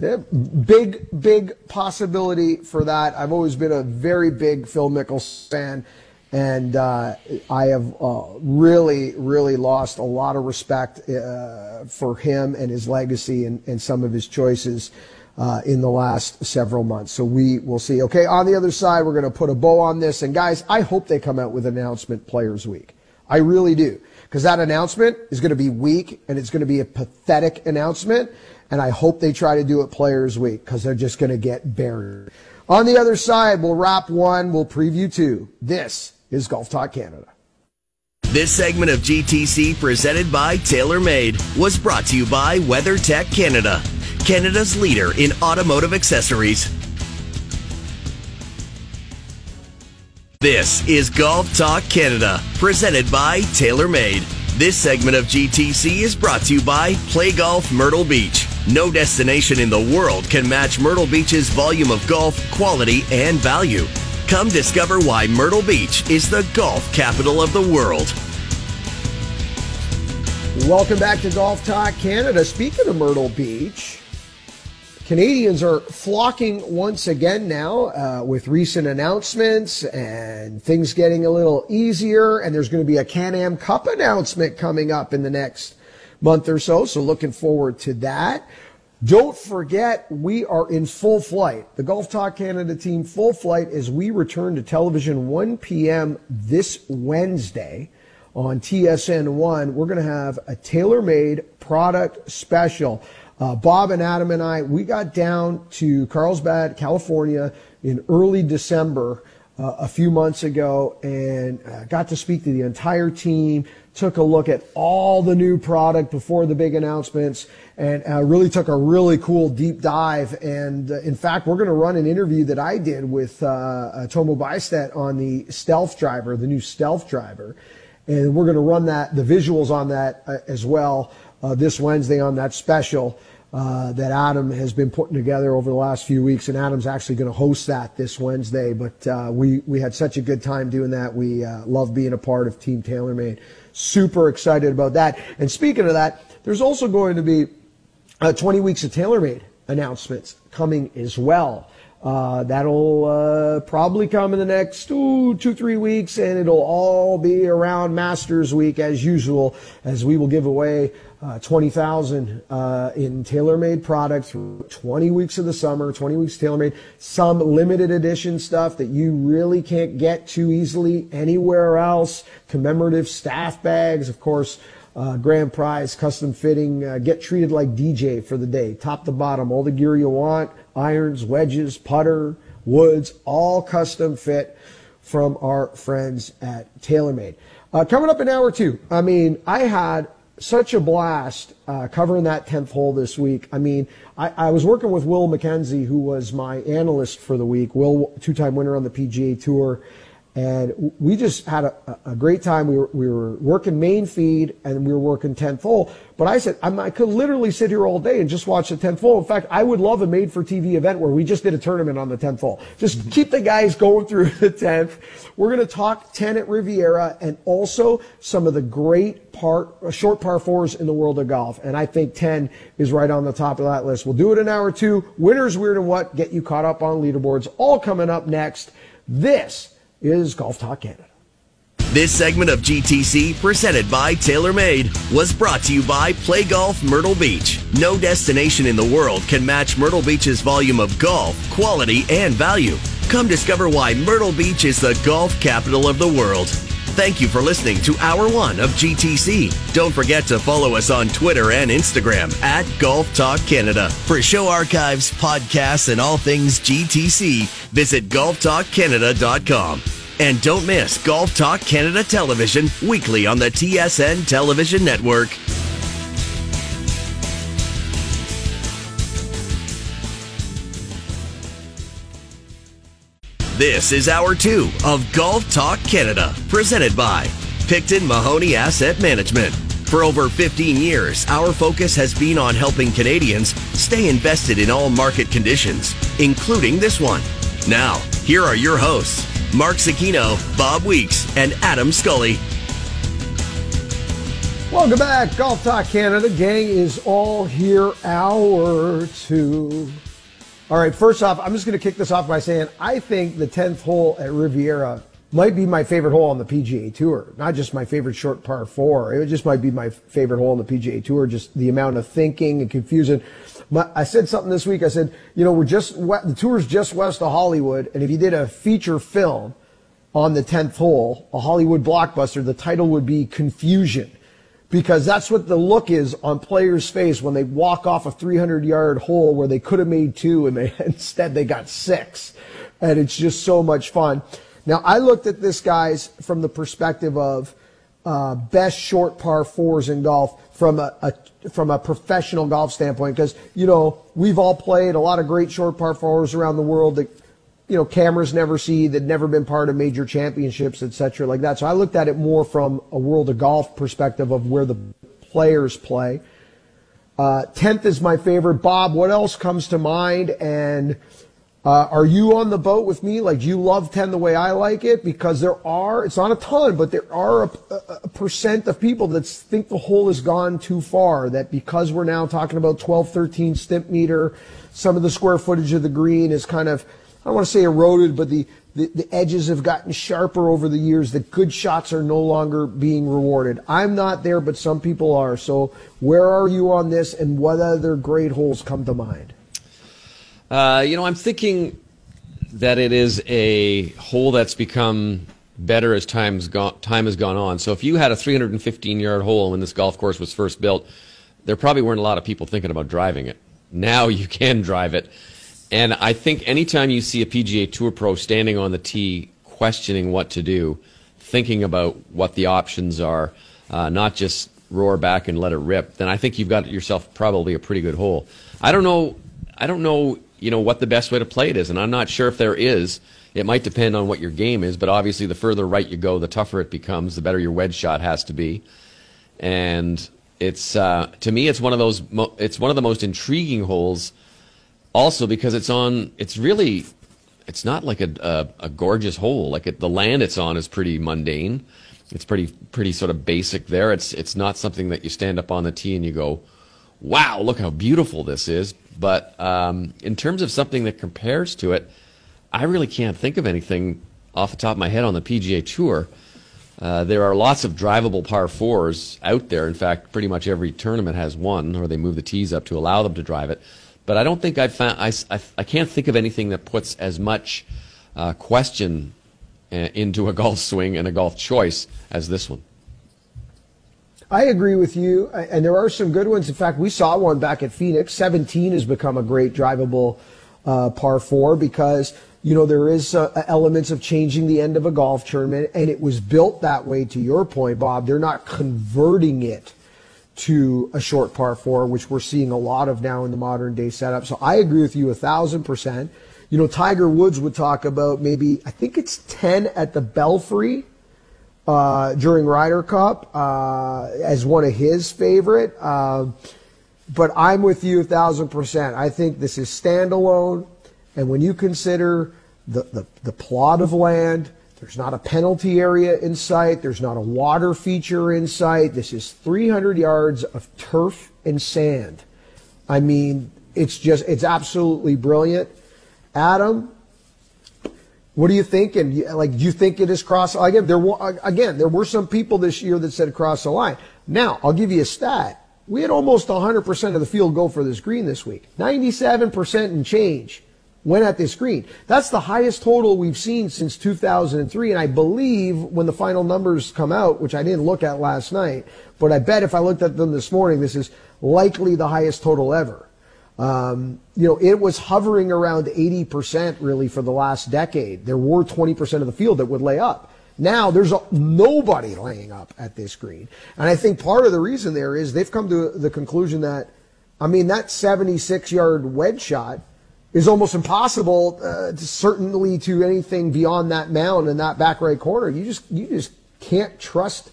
Yeah, big, big possibility for that. I've always been a very big Phil Mickelson fan, and uh, I have uh, really, really lost a lot of respect uh, for him and his legacy and, and some of his choices uh, in the last several months. So we will see. Okay, on the other side, we're going to put a bow on this. And guys, I hope they come out with announcement Players Week. I really do. Because that announcement is going to be weak and it's going to be a pathetic announcement and I hope they try to do it Players Week because they're just going to get buried. On the other side, we'll wrap one, we'll preview two. This is Golf Talk Canada. This segment of GTC presented by TaylorMade was brought to you by WeatherTech Canada, Canada's leader in automotive accessories. This is Golf Talk Canada, presented by TaylorMade. This segment of GTC is brought to you by Play Golf Myrtle Beach. No destination in the world can match Myrtle Beach's volume of golf, quality, and value. Come discover why Myrtle Beach is the golf capital of the world. Welcome back to Golf Talk Canada. Speaking of Myrtle Beach, Canadians are flocking once again now uh, with recent announcements and things getting a little easier. And there's going to be a Can Am Cup announcement coming up in the next month or so. So looking forward to that. Don't forget, we are in full flight. The Golf Talk Canada team full flight as we return to television 1 p.m. this Wednesday on TSN1. We're going to have a TaylorMade product special. Uh, Bob and Adam and I, we got down to Carlsbad, California in early December uh, a few months ago and uh, got to speak to the entire team, took a look at all the new product before the big announcements and uh, really took a really cool deep dive. And uh, in fact, we're going to run an interview that I did with uh, uh Tomo Bystedt on the Stealth driver, the new Stealth driver. And we're going to run that, the visuals on that as well this Wednesday on that special. Uh, that Adam has been putting together over the last few weeks, and Adam's actually going to host that this Wednesday. But uh, we we had such a good time doing that. We uh, love being a part of Team TaylorMade. Super excited about that. And speaking of that, there's also going to be uh, 20 weeks of TaylorMade announcements coming as well. Uh, that'll uh, probably come in the next two, three weeks, and it'll all be around Masters Week as usual, as we will give away uh, 20,000 uh, in TaylorMade products for 20 weeks of the summer, 20 weeks TaylorMade, some limited edition stuff that you really can't get too easily anywhere else, commemorative staff bags, of course, uh, grand prize, custom fitting, uh, get treated like DJ for the day, top to bottom, all the gear you want, irons, wedges, putter, woods, all custom fit from our friends at TaylorMade. Uh, coming up in hour two, I mean, I had such a blast uh, covering that 10th hole this week. I mean, I, I, was working with Will MacKenzie, who was my analyst for the week. Will, two time winner on the PGA Tour. And we just had a, a great time. We were, we were working main feed and we were working 10th hole. But I said, I'm, i could literally sit here all day and just watch the 10th hole. In fact, I would love a made for TV event where we just did a tournament on the 10th hole. Just mm-hmm. keep the guys going through (laughs) the 10th. We're going to talk 10 at Riviera and also some of the great part, short par fours in the world of golf. And I think 10 is right on the top of that list. We'll do it in hour two. Winners, weird and what, get you caught up on leaderboards, all coming up next. This is Golf Talk Canada. This segment of GTC, presented by TaylorMade, was brought to you by Play Golf Myrtle Beach. No destination in the world can match Myrtle Beach's volume of golf, quality, and value. Come discover why Myrtle Beach is the golf capital of the world. Thank you for listening to Hour 1 of GTC. Don't forget to follow us on Twitter and Instagram at Golf Talk Canada. For show archives, podcasts, and all things GTC, visit golftalkcanada.com. And don't miss Golf Talk Canada Television weekly on the TSN Television Network. This is hour two of Golf Talk Canada, presented by Picton Mahoney Asset Management. For over 15 years, our focus has been on helping Canadians stay invested in all market conditions, including this one. Now, here are your hosts, Mark Zecchino, Bob Weeks, and Adam Scully. Welcome back, Golf Talk Canada. Gang is all here, hour two. All right, first off, I'm just going to kick this off by saying I think the 10th hole at Riviera might be my favorite hole on the PGA Tour. Not just my favorite short par four. It just might be my favorite hole on the PGA Tour. Just the amount of thinking and confusion. I said something this week. I said, you know, we're just, the tour's just west of Hollywood. And if you did a feature film on the 10th hole, a Hollywood blockbuster, the title would be Confusion because that's what the look is on players' face when they walk off a 300 yard hole where they could have made two and they (laughs) instead they got six. And it's just so much fun. Now, I looked at this, guys, from the perspective of uh, best short par fours in golf from a, a from a professional golf standpoint because you know we've all played a lot of great short par fours around the world that you know cameras never see that never been part of major championships etc like that. So i looked at it more from a world of golf perspective of where the players play. Uh, 10th is my favorite. Bob what else comes to mind? And uh, are you on the boat with me? Like you love 10 the way i like it? Because there are it's not a ton but there are a, a, a percent of people that think the hole has gone too far that because we're now talking about 12 13 stimp meter, some of the square footage of the green is kind of I don't want to say eroded, but the, the, the, edges have gotten sharper over the years, The good shots are no longer being rewarded. I'm not there, but some people are. So where are you on this, and what other great holes come to mind? Uh, you know, I'm thinking that it is a hole that's become better as time's gone, time has gone on. So if you had a 315 yard hole when this golf course was first built, there probably weren't a lot of people thinking about driving it. Now (laughs) you can drive it. And I think anytime you see a PGA Tour pro standing on the tee questioning what to do, thinking about what the options are, uh, not just roar back and let it rip, then I think you've got yourself probably a pretty good hole. I don't know. I don't know. You know what the best way to play it is, and I'm not sure if there is. It might depend on what your game is, but obviously, the further right you go, the tougher it becomes. The better your wedge shot has to be, and it's uh, to me, it's one of those. Mo- it's one of the most intriguing holes also because it's on it's really it's not like a a, a gorgeous hole like it, the land it's on is pretty mundane it's pretty pretty sort of basic there it's it's not something that you stand up on the tee and you go wow, look how beautiful this is. But um, in terms of something that compares to it, I really can't think of anything off the top of my head on the PGA Tour. Uh, there are lots of drivable par fours out there. In fact, pretty much every tournament has one, or they move the tees up to allow them to drive it. But I don't think I've found. I, I, I can't think of anything that puts as much uh, question uh, into a (laughs) golf swing and a golf choice as this one. I agree with you, and there are some good ones. In fact, we saw one back at Phoenix. 17 has become a great drivable uh, par four because you know there is uh, elements of changing the end of a golf tournament, and it was built that way. To your point, Bob, they're not converting it to a short par four, which we're seeing a lot of now in the modern day setup. So I agree with you a thousand percent. You know, Tiger Woods would talk about maybe I think it's 10 at the Belfry uh, during Ryder Cup uh, as one of his favorite. Uh, but I'm with you a thousand percent. I think this is standalone, and when you consider the, the, the plot of land, there's not a penalty area in sight. There's not a water feature in sight. This is 300 yards of turf and sand. I mean, it's just, it's absolutely brilliant. Adam, what do you think? And like, do you think it is cross? Again, there were again there were some people this year that said cross the line. Now I'll give you a stat. We had almost 100% of the field go for this green this week. 97% and change went at this green. That's the highest total we've seen since 2003. And I believe when the final numbers come out, which I didn't look at last night, but I bet if I looked at them this morning, this is likely the highest total ever. Um, you know, it was hovering around 80% really for the last decade. There were 20% of the field that would lay up. Now there's a, nobody laying up at this green. And I think part of the reason there is they've come to the conclusion that, I mean, that 76 yard wedge shot is almost impossible, uh, to, certainly to anything beyond that mound in that back right corner. You just, you just can't trust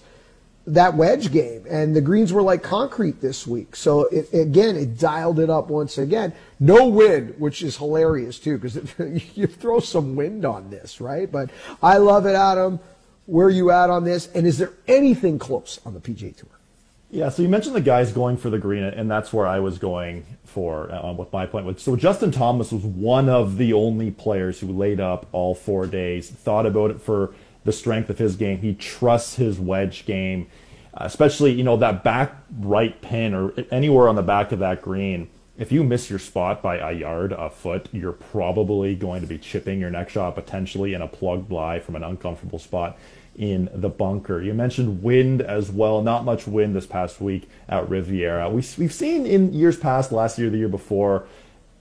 that wedge game. And the greens were like concrete this week. So it, again, it dialed it up once again. No wind, which is hilarious too, because (laughs) you throw some wind on this, right? But I love it, Adam. Where are you at on this? And is there anything close on the PGA Tour? Yeah, so you mentioned the guys going for the green, and that's where I was going for uh, with my point. So Justin Thomas was one of the only players who laid up all four days, thought about it for the strength of his game. He trusts his wedge game, especially you know that back right pin or anywhere on the back of that green. If you miss your spot by a yard, a foot, you're probably going to be chipping your next shot potentially in a plugged lie from an uncomfortable spot in the bunker. You mentioned wind as well. Not much wind this past week at Riviera. We, we've seen in years past, last year, the year before,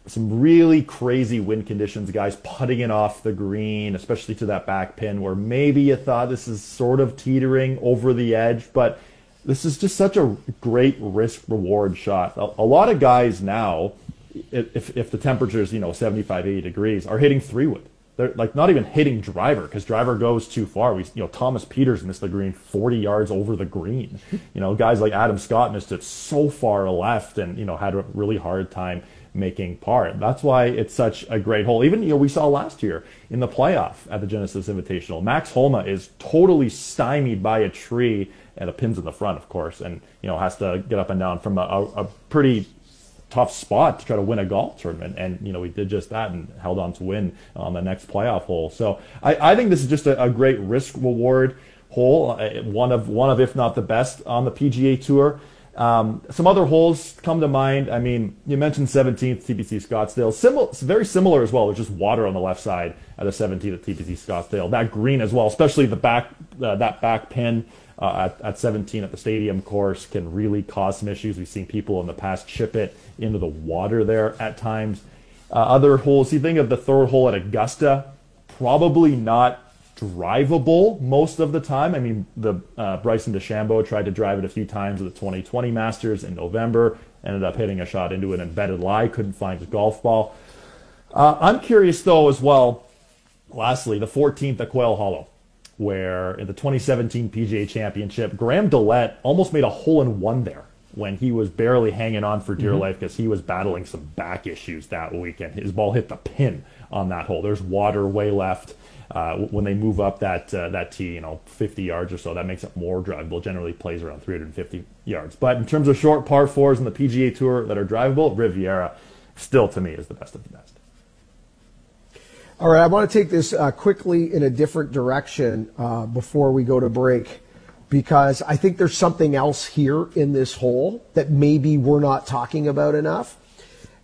some really crazy wind conditions, guys putting it off the green, especially to that back pin where maybe you thought this is sort of teetering over the edge, but this is just such a great risk reward shot. A, a lot of guys now, if, if the temperature is, you know, 75, 80 degrees, are hitting three wood. They're like not even hitting driver because driver goes too far. We, you know, Thomas Pieters missed the green 40 yards over the green. (laughs) You know, guys like Adam Scott missed it so far left and, you know, had a really hard time making par. That's why it's such a great hole. Even you know we saw last year in the playoff at the Genesis Invitational, Max Homa is totally stymied by a tree and the pins in the front, of course, and you know has to get up and down from a, a pretty tough spot to try to win a golf tournament. And, you know, we did just that and held on to win on the next playoff hole. So I, I think this is just a, a great risk reward hole, uh, one of, one of, if not the best on the PGA Tour. Um, some other holes come to mind. I mean, you mentioned 17th TPC Scottsdale. Simil- very similar as well. There's just water on the left side at the 17th at TPC Scottsdale. That green as well, especially the back, uh, that back pin uh, at, at 17 at the stadium course can really cause some issues. We've seen people in the past chip it into the water there at times. Uh, other holes, you think of the third hole at Augusta, probably not drivable most of the time. I mean, the uh, Bryson DeChambeau tried to drive it a few times at the 2020 Masters in November, ended up hitting a shot into an embedded lie, couldn't find his golf ball. Uh, I'm curious though as well. Lastly, the 14th at Quail Hollow, where in the 2017 PGA Championship, Graham DeLaet almost made a hole in one there when he was barely hanging on for dear mm-hmm. life because he was battling some back issues that weekend. His ball hit the pin on that hole. There's water way left uh, when they move up that uh, that tee, you know, 50 yards or so, that makes it more drivable. Generally plays around 350 yards. But in terms of short par fours in the PGA Tour that are drivable, Riviera still to me is the best of the best. All right, I want to take this uh, quickly in a different direction uh, before we go to break because I think there's something else here in this hole that maybe we're not talking about enough.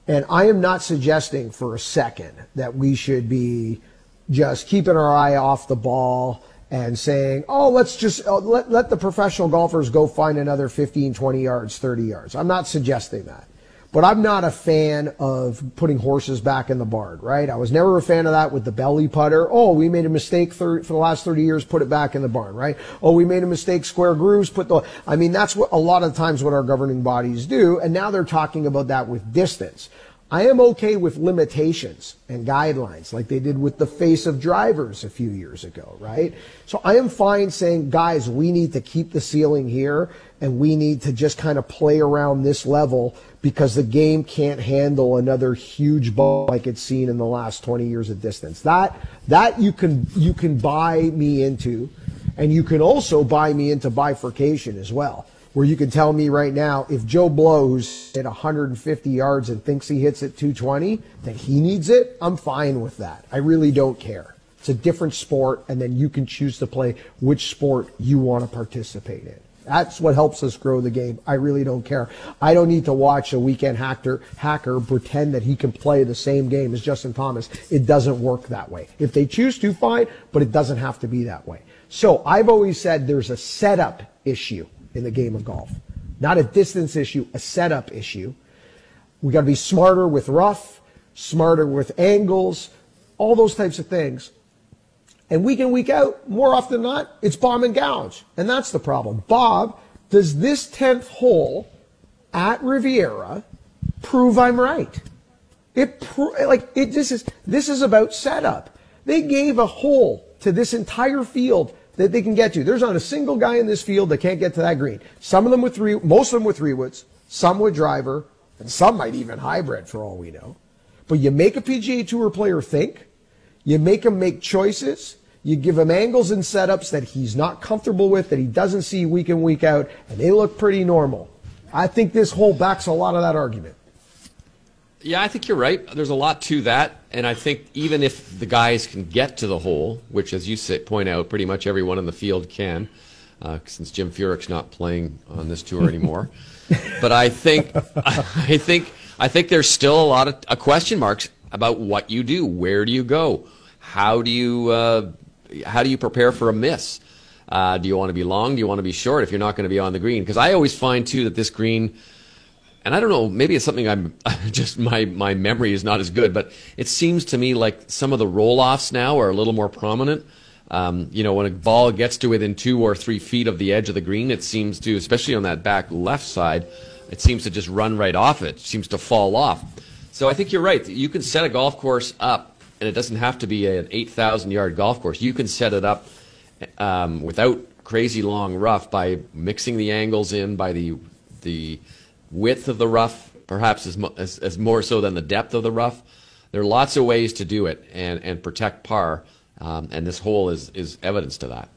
And I am not suggesting for a second that we should be just keeping our eye off the ball and saying, oh, let's just uh, let, let the professional golfers go find another 15, 20 yards, 30 yards. I'm not suggesting that. But I'm not a fan of putting horses back in the barn, right? I was never a fan of that with the belly putter. Oh, we made a mistake for the last 30 years, put it back in the barn, right? Oh, we made a mistake, square grooves, put the, I mean, that's what a lot of times what our governing bodies do. And now they're talking about that with distance. I am okay with limitations and guidelines like they did with the face of drivers a few years ago, right? So I am fine saying, guys, we need to keep the ceiling here and we need to just kind of play around this level because the game can't handle another huge ball like it's seen in the last 20 years of distance. That, that you can, you can buy me into and you can also buy me into bifurcation as well where you can tell me right now if Joe blows at 150 yards and thinks he hits at 220, that he needs it, I'm fine with that. I really don't care. It's a different sport, and then you can choose to play which sport you want to participate in. That's what helps us grow the game. I really don't care. I don't need to watch a weekend hacker, hacker pretend that he can play the same game as Justin Thomas. It doesn't work that way. If they choose to, fine, but it doesn't have to be that way. So I've always said there's a setup issue in the game of golf. Not a distance issue, a setup issue. We got to be smarter with rough, smarter with angles, all those types of things. And week in, week out, more often than not, it's bomb and gouge. And that's the problem. Bob, does this 10th hole at Riviera prove I'm right? It pro- like it this is this is about setup. They gave a hole to this entire field that they can get to. There's not a single guy in this field that can't get to that green. Some of them with three, most of them with three woods, some with driver, and some might even hybrid for all we know. But you make a PGA Tour player think, you make him make choices, you give him angles and setups that he's not comfortable with, that he doesn't see week in, week out, and they look pretty normal. I think this hole backs a lot of that argument. Yeah, I think you're right. There's a lot to that, and I think even if the guys can get to the hole, which, as you say, point out, pretty much everyone in the field can, uh, since Jim Furyk's not playing on this tour anymore. (laughs) but I think, (laughs) I think, I think there's still a lot of uh, question marks about what you do. Where do you go? How do you, uh, how do you prepare for a miss? Uh, do you want to be long? Do you want to be short? If you're not going to be on the green, because I always find too that this green and I don't know, maybe it's something I'm (laughs) just my my memory is not as good, but it seems to me like some of the roll offs now are a little more prominent. Um, you know, when a ball gets to within two or three feet of the edge of the green, it seems to, especially on that back left side, it seems to just run right off it. it seems to fall off. So I think you're right. You can set a golf course up, and it doesn't have to be an 8,000 yard golf course. You can set it up um, without crazy long rough by mixing the angles in, by the the width of the rough, perhaps as, as, as, more so than the depth of the rough. There are lots of ways to do it and, and protect par, um, and this hole is, is evidence to that.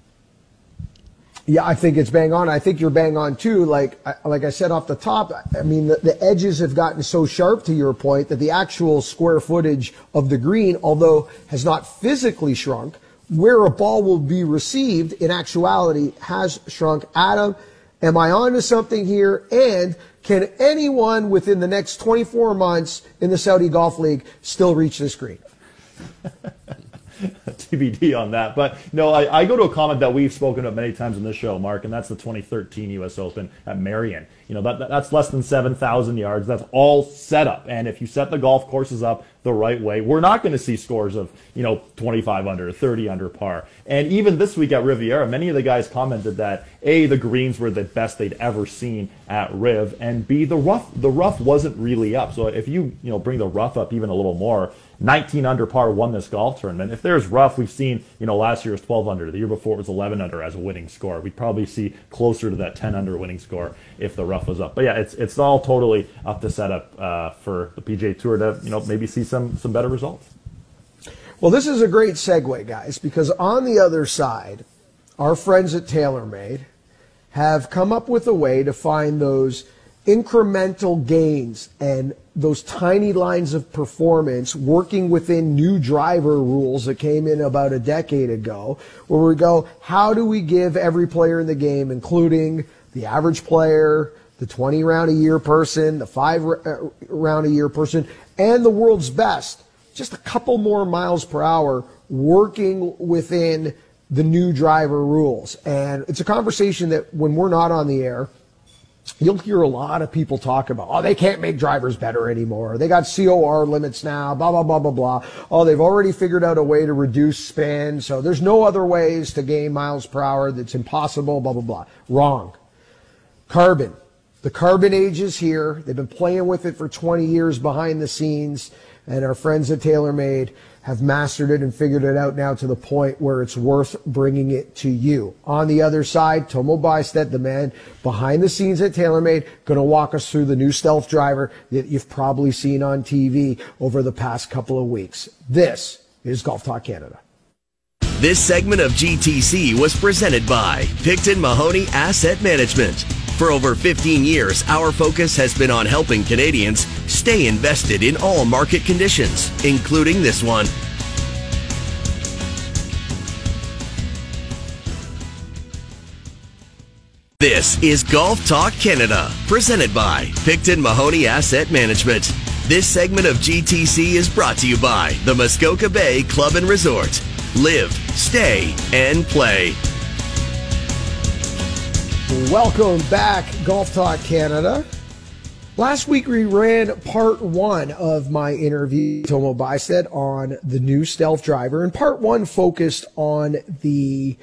Yeah, I think it's bang on. I think you're bang on too. Like, like I said off the top, I mean, the, the edges have gotten so sharp to your point that the actual square footage of the green, although has not physically shrunk, where a ball will be received in actuality has shrunk. Adam, am I on to something here? And can anyone within the next 24 months in the Saudi Golf League still reach this green? (laughs) (laughs) TBD on that. But no, I, I, go to a comment that we've spoken of many times in this show, Mark, and that's the 2013 U.S. Open at Merion. You know, that, that's less than 7,000 yards. That's all set up. And if you set the golf courses up the right way, we're not going to see scores of, you know, 25 under, 30 under par. And even this week at Riviera, many of the guys commented that A, the greens were the best they'd ever seen at Riv, and B, the rough, the rough wasn't really up. So if you, you know, bring the rough up even a little more, 19 under par won this golf tournament. If there's rough, we've seen, you know, last year was 12 under. The year before it was 11 under as a winning score. We'd probably see closer to that 10 under winning score if the rough was up. But yeah, it's it's all totally up to set up uh, for the PGA Tour to, you know, maybe see some some better results. Well, this is a great segue, guys, because on the other side, our friends at TaylorMade have come up with a way to find those incremental gains and those tiny lines of performance working within new driver rules that came in about a decade ago, where we go, how do we give every player in the game, including the average player, the 20 round a year person, the five uh, round a year person, and the world's best, just a couple more miles per hour working within the new driver rules. And it's a conversation that when we're not on the air, you'll hear a lot of people talk about, oh, they can't make drivers better anymore. They got COR limits now, blah, blah, blah, blah, blah. Oh, they've already figured out a way to reduce spin. So there's no other ways to gain miles per hour. That's impossible, blah, blah, blah. Wrong. Carbon. The carbon age is here. They've been playing with it for 20 years behind the scenes. And our friends at TaylorMade have mastered it and figured it out now to the point where it's worth bringing it to you. On the other side, Tomo Bystedt, the man behind the scenes at TaylorMade, going to walk us through the new stealth driver that you've probably seen on TV over the past couple of weeks. This is Golf Talk Canada. This segment of GTC was presented by Picton Mahoney Asset Management. For over 15 years, our focus has been on helping Canadians stay invested in all market conditions, including this one. This is Golf Talk Canada, presented by Picton Mahoney Asset Management. This segment of GTC is brought to you by the Muskoka Bay Club and Resort. Live, stay, and play. Welcome back, Golf Talk Canada. Last week we ran part one of my interview, with Tomo Bystedt, on the new stealth driver, and part one focused on the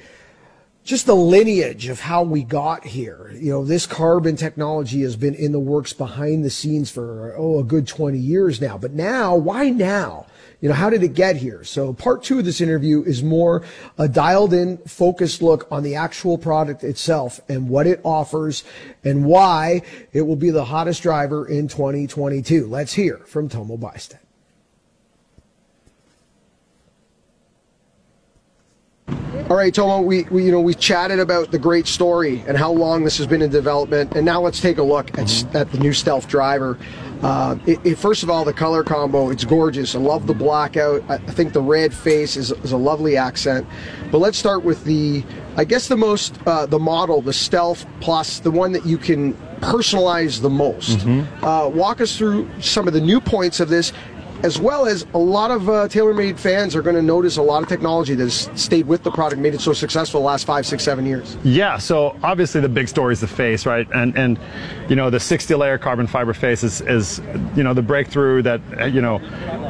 just the lineage of how we got here. You know, this carbon technology has been in the works behind the scenes for oh a good 20 years now. But now, why now? You know, how did it get here? So part two of this interview is more a dialed in, focused look on the actual product itself and what it offers and why it will be the hottest driver in 2022. Let's hear from Tomo Bystedt. All right, Tomo, we, we you know we chatted about the great story and how long this has been in development, and now let's take a look at, mm-hmm. at the new stealth driver. Uh, it, it, first of all, the color combo, it's gorgeous. I love the blackout. I, I think the red face is, is, a lovely accent. But let's start with the, I guess the most, uh, the model, the Stealth Plus, the one that you can personalize the most. Mm-hmm. Uh, walk us through some of the new points of this as well as a lot of uh, TaylorMade fans are going to notice a lot of technology that has stayed with the product, made it so successful the last five, six, seven years. Yeah, so obviously the big story is the face, right? And and you know the 60-layer carbon fiber face is, is you know the breakthrough that you know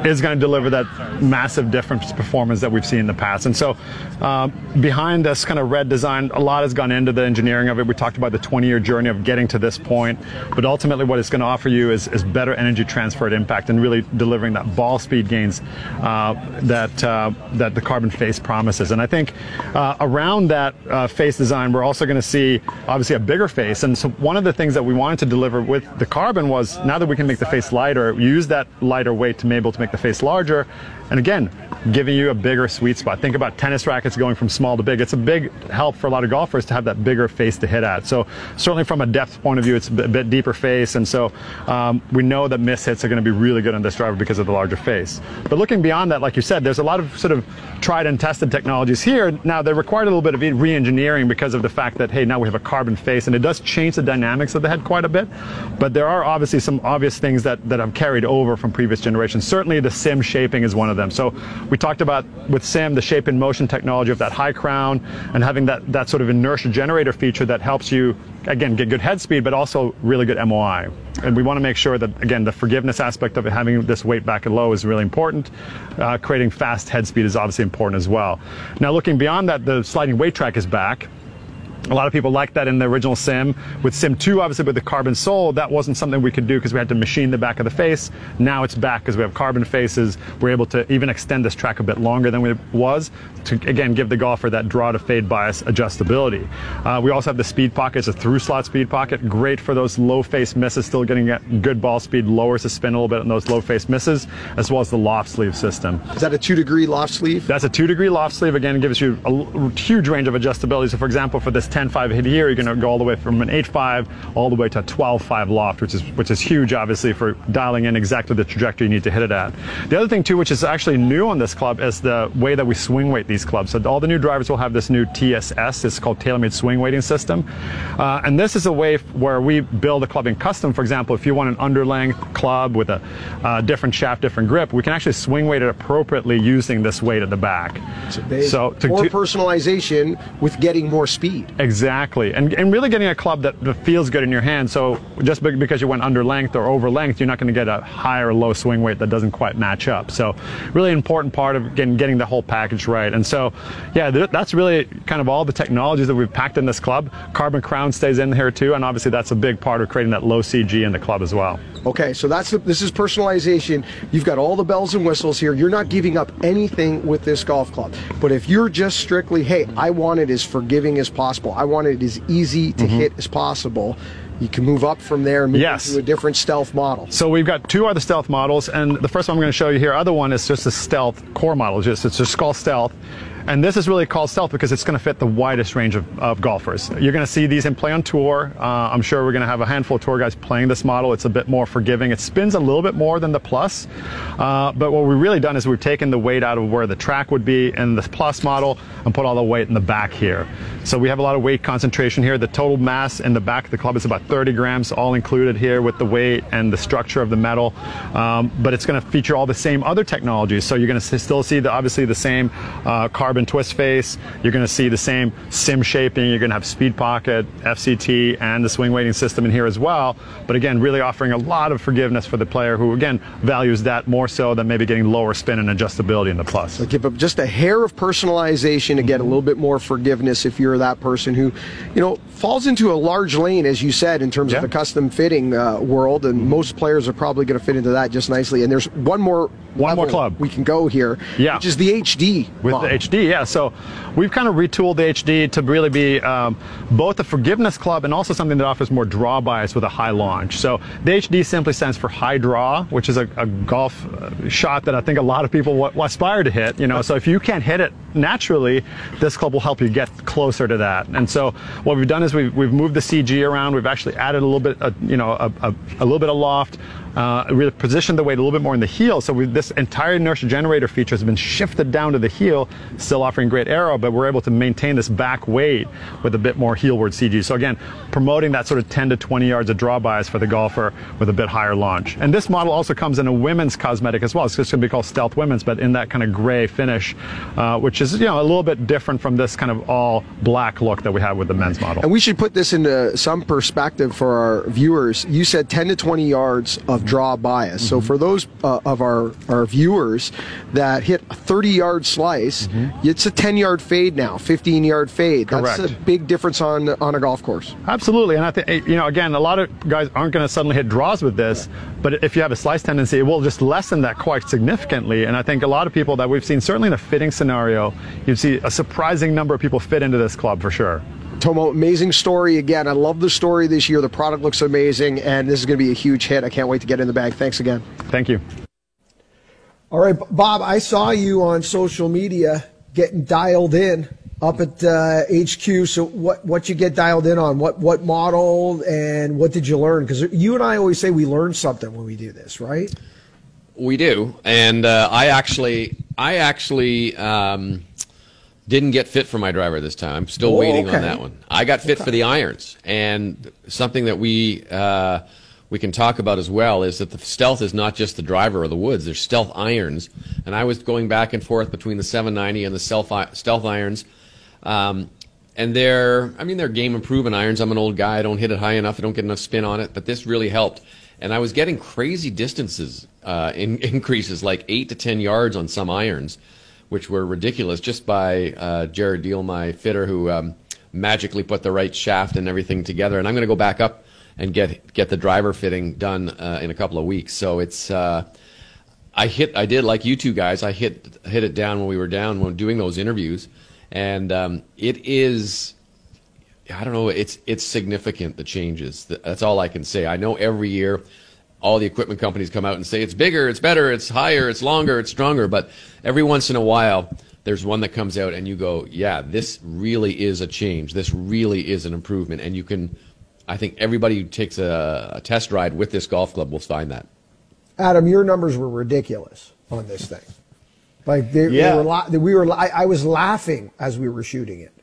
is going to deliver that massive difference performance that we've seen in the past. And so um, behind this kind of red design, a lot has gone into the engineering of it. We talked about the 20-year journey of getting to this point, but ultimately what it's going to offer you is, is better energy transfer at impact and really delivering ball speed gains uh, that uh, that the carbon face promises. And I think uh, around that uh, face design, we're also going to see obviously a bigger face. And so one of the things that we wanted to deliver with the carbon was now that we can make the face lighter, use that lighter weight to be able to make the face larger and again, giving you a bigger sweet spot. Think about tennis rackets going from small to big. It's a big help for a lot of golfers to have that bigger face to hit at. So certainly from a depth point of view, it's a bit deeper face. And so um, we know that miss hits are going to be really good on this driver because of the larger face. But looking beyond that, like you said, there's a lot of sort of tried and tested technologies here. Now they require a little bit of re-engineering because of the fact that, hey, now we have a carbon face and it does change the dynamics of the head quite a bit. But there are obviously some obvious things that, that have carried over from previous generations. Certainly the sim shaping is one of them. So we talked about with SIM the shape and motion technology of that high crown and having that, that sort of inertia generator feature that helps you, again, get good head speed, but also really good MOI. And we want to make sure that, again, the forgiveness aspect of it, having this weight back and low is really important. Uh, creating fast head speed is obviously important as well. Now, looking beyond that, the sliding weight track is back. A lot of people like that in the original sim. With Sim 2, obviously with the carbon sole, that wasn't something we could do because we had to machine the back of the face. Now it's back because we have carbon faces. We're able to even extend this track a bit longer than it was to, again, give the golfer that draw to fade bias adjustability. Uh, we also have the speed pocket. It's a through slot speed pocket. Great for those low face misses, still getting good ball speed, lowers the spin a little bit on those low face misses, as well as the loft sleeve system. Is that a two degree loft sleeve? That's a two degree loft sleeve. Again, gives you a huge range of adjustability. So, for example, for this 10.5 hit here, you're going to go all the way from an 8.5 all the way to a 12.5 loft, which is which is huge, obviously, for dialing in exactly the trajectory you need to hit it at. The other thing too, which is actually new on this club, is the way that we swing weight these clubs. So all the new drivers will have this new TSS. It's called TaylorMade Swing Weighting System, uh, and this is a way where we build a club in custom. For example, if you want an underlength club with a uh, different shaft, different grip, we can actually swing weight it appropriately using this weight at the back. So to, more to- personalization with getting more speed. Exactly, and, and really getting a club that, feels good in your hand. So just because you went under length or over length, you're not going to get a high or low swing weight that doesn't quite match up. So really important part of getting, getting the whole package right. And so, yeah, th- that's really kind of all the technologies that we've packed in this club. Carbon crown stays in here too, and obviously that's a big part of creating that low CG in the club as well. Okay, so that's the, this is personalization. You've got all the bells and whistles here. You're not giving up anything with this golf club. But if you're just strictly, hey, I want it as forgiving as possible. I want it as easy to mm-hmm. hit as possible. You can move up from there and move Yes. into a different stealth model. So we've got two other stealth models, and the first one I'm going to show you here, other one is just a stealth core model. Just it's just called stealth, and this is really called stealth because it's going to fit the widest range of, of golfers. You're going to see these in play on tour. Uh, I'm sure we're going to have a handful of tour guys playing this model. It's a bit more forgiving. It spins a little bit more than the plus, uh, but what we've really done is we've taken the weight out of where the track would be in the plus model and put all the weight in the back here. So we have a lot of weight concentration here. The total mass in the back of the club is about 30 grams, all included here with the weight and the structure of the metal. Um, but it's going to feature all the same other technologies. So you're going to still see the, obviously the same uh, carbon twist face. You're going to see the same sim shaping. You're going to have speed pocket, FCT, and the swing weighting system in here as well. But again, really offering a lot of forgiveness for the player who again values that more so than maybe getting lower spin and adjustability in the plus. So give up just a hair of personalization to get a little bit more forgiveness if you're that person who, you know, falls into a large lane, as you said, in terms of the custom fitting uh, world, and most players are probably going to fit into that just nicely. And there's one more One more club. we can go here, Yeah. which is the HD with model. the HD. Yeah, so we've kind of retooled the HD to really be um, both a forgiveness club and also something that offers more draw bias with a high launch. So the HD simply stands for high draw, which is a, a golf uh, shot that I think a lot of people w- aspire to hit. You know, so if you can't hit it naturally, this club will help you get closer to that. And so what we've done is we've, we've moved the CG around. We've actually added a little bit, uh, you know, a, a, a little bit of loft. Uh, really positioned the weight a little bit more in the heel. So we, this entire inertia generator feature has been shifted down to the heel, still offering great aero, but we're able to maintain this back weight with a bit more heelward CG. So again, promoting that sort of 10 to 20 yards of draw bias for the golfer with a bit higher launch. And this model also comes in a women's cosmetic as well. It's just going to be called Stealth Women's, but in that kind of gray finish, uh, which is you know a little bit different from this kind of all black look that we have with the men's model. And we should put this into some perspective for our viewers. You said 10 to 20 yards of draw bias. Mm-hmm. So for those uh, of our, our viewers that hit a 30 yard slice, it's a 10 yard fade now, 15 yard fade. That's Mm-hmm. Correct. a big difference on on a golf course. Absolutely, and I think you know again, a lot of guys aren't going to suddenly hit draws with this, but if you have a slice tendency, it will just lessen that quite significantly. And I think a lot of people that we've seen, certainly in a fitting scenario, you'd see a surprising number of people fit into this club for sure. Tomo, amazing story again. I love the story this year. The product looks amazing, and this is going to be a huge hit. I can't wait to get in the bag. Thanks again. Thank you. All right, Bob, I saw you on social media getting dialed in up at uh, HQ. So what what you get dialed in on? What what model and what did you learn? Because you and I always say we learn something when we do this, right? We do, and uh, I actually, I actually um, didn't get fit for my driver this time. I'm still Oh, waiting okay. on that one. I got fit for the irons, and something that we uh, we can talk about as well is that the stealth is not just the driver or the woods. There's stealth irons, and I was going back and forth between the 790 and the stealth stealth irons. Um, and they're, I mean, they're game improving irons. I'm an old guy. I don't hit it high enough. I don't get enough spin on it. But this really helped. And I was getting crazy distances, uh, in, (laughs) increases like eight to 10 yards on some irons, which were ridiculous just by uh, Jared Deal, my fitter, who um, magically put the right shaft and everything together. And I'm going to go back up and get get the driver fitting done uh, in a couple of weeks. So it's uh, I hit I did like you two guys. I hit hit it down when we were down when doing those interviews, and um, it is. I don't know. It's it's significant the changes. That's all I can say. I know every year, all the equipment companies come out and say it's bigger, it's better, it's higher, it's longer, it's stronger. But every once in a while, there's one that comes out and you go, yeah, this really is a change. This really is an improvement, and you can I think everybody who takes a, a test ride with this golf club will find that. Adam, your numbers were ridiculous on this thing. Like they, yeah. they were, we were, I, I was laughing as we were shooting it.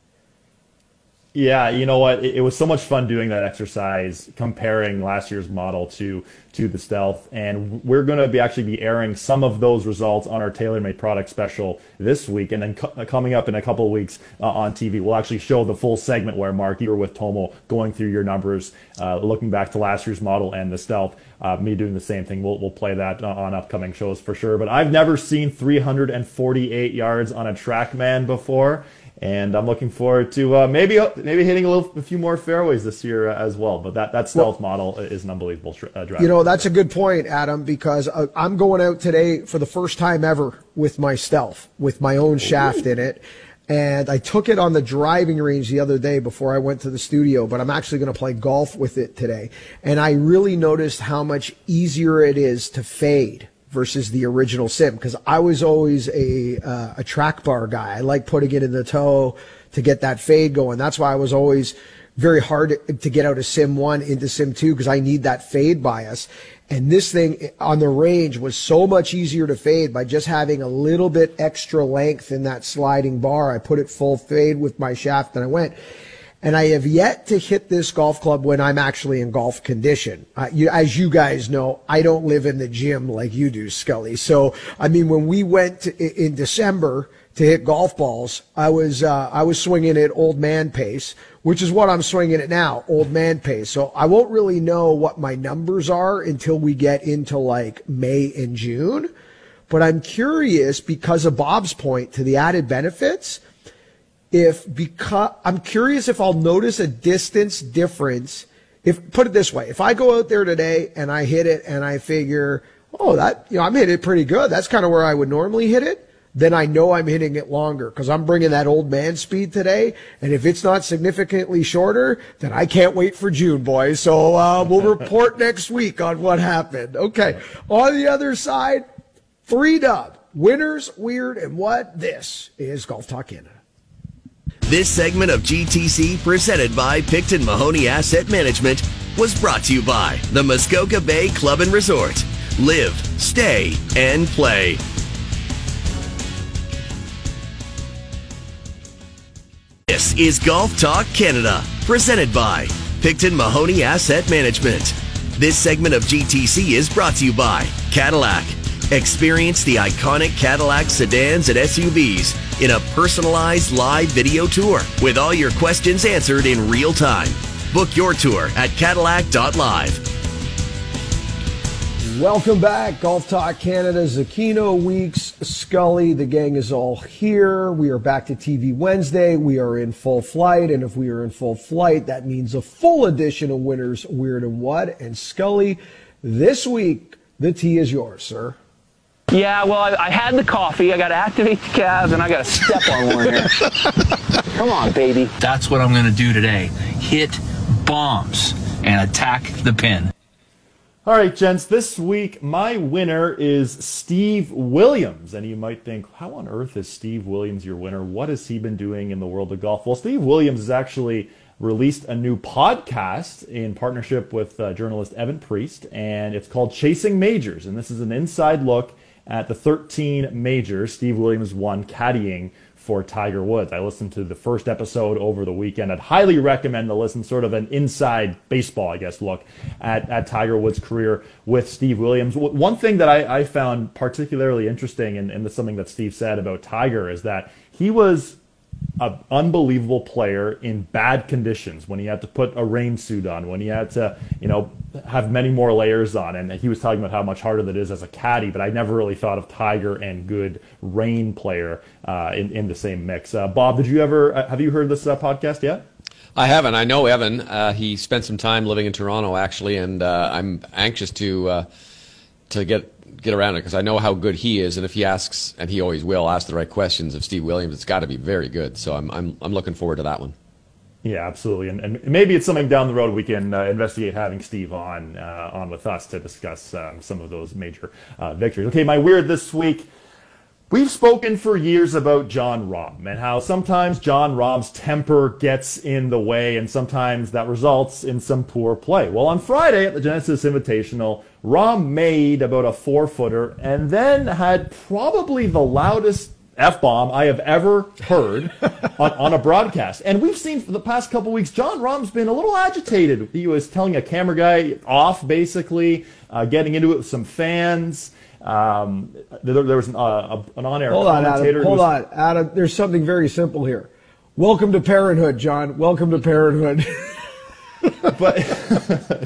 Yeah, you know what? It, it, was so much fun doing that exercise, comparing last year's model to to the Stealth, and we're going to be actually be airing some of those results on our TaylorMade product special this week, and then co- uh, coming up in a couple of weeks uh, on TV, we'll actually show the full segment where Mark, you were with Tomo, going through your numbers, uh, looking back to last year's model and the Stealth. Uh, me doing the same thing. We'll we'll play that on upcoming shows for sure. But I've never seen 348 yards on a TrackMan before and I'm looking forward to uh, maybe maybe hitting a little a few more fairways this year uh, as well. But that that stealth well, model is an unbelievable uh, drive. You know, that's a good point, Adam, because uh, I'm going out today for the first time ever with my stealth with my own shaft in it. And I took it on the driving range the other day before I went to the studio, but I'm actually going to play golf with it today. And I really noticed how much easier it is to fade versus the original sim because I was always a uh, a track bar guy. I like putting it in the toe to get that fade going. That's why I was always very hard to get out of sim one into sim two because I need that fade bias. And this thing on the range was so much easier to fade by just having a little bit extra length in that sliding bar. I put it full fade with my shaft and I went and I have yet to hit this golf club when I'm actually in golf condition. Uh, you, as you guys know, I don't live in the gym like you do, Scully. So, I mean, when we went to, in December to hit golf balls, I was uh, I was swinging at old man pace, which is what I'm swinging at now, old man pace. So I won't really know what my numbers are until we get into like May and June. But I'm curious because of Bob's point to the added benefits if because I'm curious if I'll notice a distance difference. If put it this way, if I go out there today and I hit it and I figure, oh, that you know, I'm hitting it pretty good. That's kind of where I would normally hit it. Then I know I'm hitting it longer because I'm bringing that old man speed today. And if it's not significantly shorter, then I can't wait for June, boys. So uh, we'll (laughs) report next week on what happened. Okay. On the other side, three dub winners, weird, and what? This is Golf Talk Canada. This segment of GTC, presented by Picton Mahoney Asset Management, was brought to you by the Muskoka Bay Club and Resort. Live, stay, and play. This is Golf Talk Canada, presented by Picton Mahoney Asset Management. This segment of GTC is brought to you by Cadillac. Experience the iconic Cadillac sedans and SUVs in a personalized live video tour with all your questions answered in real time. Book your tour at Cadillac.live. Welcome back, Golf Talk Canada, Zecchino Weeks, Scully. The gang is all here. We are back to TV Wednesday. We are in full flight, and if we are in full flight, that means a full edition of Winners Weird and What. And Scully, this week the tea is yours, sir. Yeah, well, I, I, had the coffee. I got to activate the calves, and I got to step on one here. (laughs) Come on, baby. That's what I'm going to do today. Hit bombs and attack the pin. All right, gents, this week my winner is Steve Williams. And you might think, how on earth is Steve Williams your winner? What has he been doing in the world of golf? Well, Steve Williams has actually released a new podcast in partnership with uh, journalist Evin Priest, and it's called Chasing Majors. And this is an inside look at the 13 majors, Steve Williams won caddying for Tiger Woods. I listened to the first episode over the weekend. I'd highly recommend to listen, sort of an inside baseball, I guess, look at, at Tiger Woods' career with Steve Williams. One thing that I, I found particularly interesting, and, and something that Steve said about Tiger, is that he was an unbelievable player in bad conditions when he had to put a rain suit on, when he had to, you know, have many more layers on. And he was talking about how much harder that is as a caddy, but I never really thought of Tiger and good rain player uh, in, in the same mix. Uh, Bob, did you ever, uh, have you heard this uh, podcast yet? I haven't. I know Evin. Uh, he spent some time living in Toronto, actually, and uh, I'm anxious to to get get around it because I know how good he is, and if he asks, and he always will, ask the right questions of Steve Williams, it's got to be very good. So I'm I'm I'm looking forward to that one. Yeah, absolutely, and, and maybe it's something down the road we can uh, investigate having Steve on uh, on with us to discuss um, some of those major uh, victories. Okay, my weird this week. We've spoken for years about Jon Rahm and how sometimes Jon Rahm's temper gets in the way and sometimes that results in some poor play. Well, on Friday at the Genesis Invitational, Rahm made about a four footer and then had probably the loudest F bomb I have ever heard (laughs) on, on, a broadcast. And we've seen for the past couple weeks, Jon Rahm's been a little agitated. He was telling a camera guy off, basically, uh, getting into it with some fans. Um, there, there, was an, uh, an on air commentator. On, Adam. Hold was, on, Adam. There's something very simple here. Welcome to parenthood, Jon. Welcome to parenthood. (laughs) but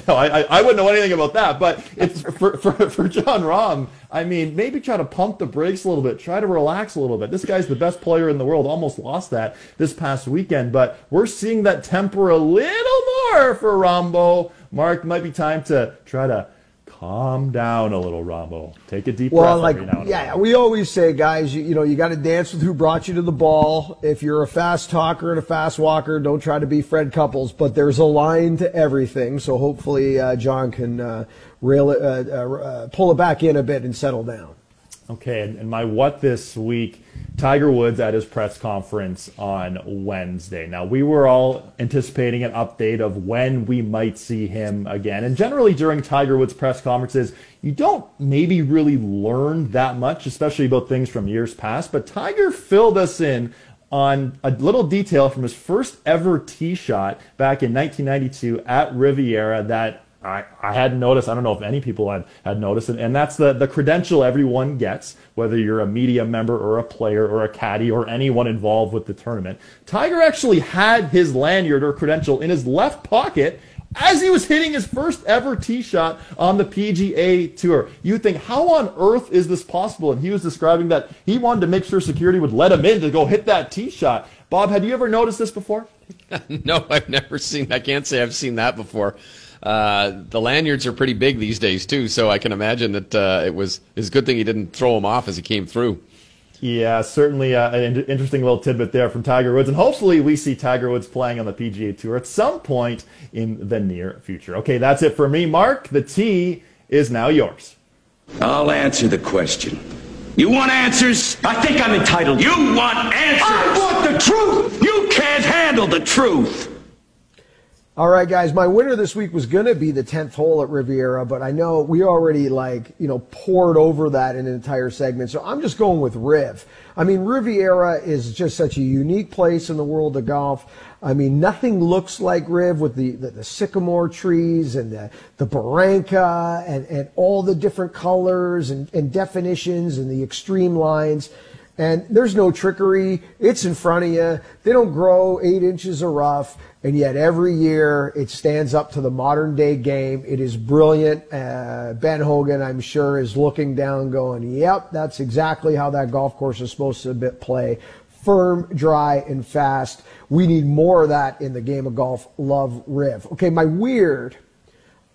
(laughs) no, I, I wouldn't know anything about that. But it's for, for, for Jon Rahm. I mean, maybe try to pump the brakes a little bit, try to relax a little bit. This guy's the best player in the world. Almost lost that this past weekend, but we're seeing that temper a little more for Rahmbo. Mark, might be time to try to calm down a little, Rahmbo. Take a deep breath. well, breath. Like, yeah, we always say, guys, you, you know, you got to dance with who brought you to the ball. If you're a fast talker and a fast walker, don't try to be Fred Couples. But there's a line to everything. So hopefully, uh, Jon can uh, rail it, uh, uh, uh pull it back in a bit and settle down. Okay, and, and my what this week Tiger Woods at his press conference on Wednesday. Now, we were all anticipating an update of when we might see him again. And generally, during Tiger Woods' press conferences, you don't maybe really learn that much, especially about things from years past. But Tiger filled us in on a little detail from his first ever tee shot back in 1992 at Riviera that I, I hadn't noticed. I don't know if any people had, had noticed. And, and that's the, the credential everyone gets, whether you're a media member or a player or a caddy or anyone involved with the tournament. Tiger actually had his lanyard or credential in his left pocket as he was hitting his first ever tee shot on the PGA Tour. You think, how on earth is this possible? And he was describing that he wanted to make sure security would let him in to go hit that tee shot. Bob, had you ever noticed this before? (laughs) no, I've never seen. I can't say I've seen that before. Uh, the lanyards are pretty big these days too, so I can imagine that uh, it was it's a good thing he didn't throw them off as he came through. Yeah, certainly uh, an interesting little tidbit there from Tiger Woods, and hopefully we see Tiger Woods playing on the PGA Tour at some point in the near future. Okay, that's it for me, Mark. The tee is now yours. I'll answer the question. You want answers? I think I'm entitled. You want answers? I want the truth. You can't handle the truth. All right, guys. My winner this week was going to be the 10th hole at Riviera, but I know we already like, you know, poured over that in an entire segment. So I'm just going with Riv. I mean, Riviera is just such a unique place in the world of golf. I mean, nothing looks like Riv with the, the, the sycamore trees and the, the barranca and, and all the different colors and, and definitions and the extreme lines. And there's no trickery. It's in front of you. They don't grow eight inches of rough. And yet every year it stands up to the modern day game. It is brilliant. Uh, ben Hogan, I'm sure, is looking down going, yep, that's exactly how that golf course is supposed to play. Firm, dry, and fast. We need more of that in the game of golf. Love Riv. Okay, my weird.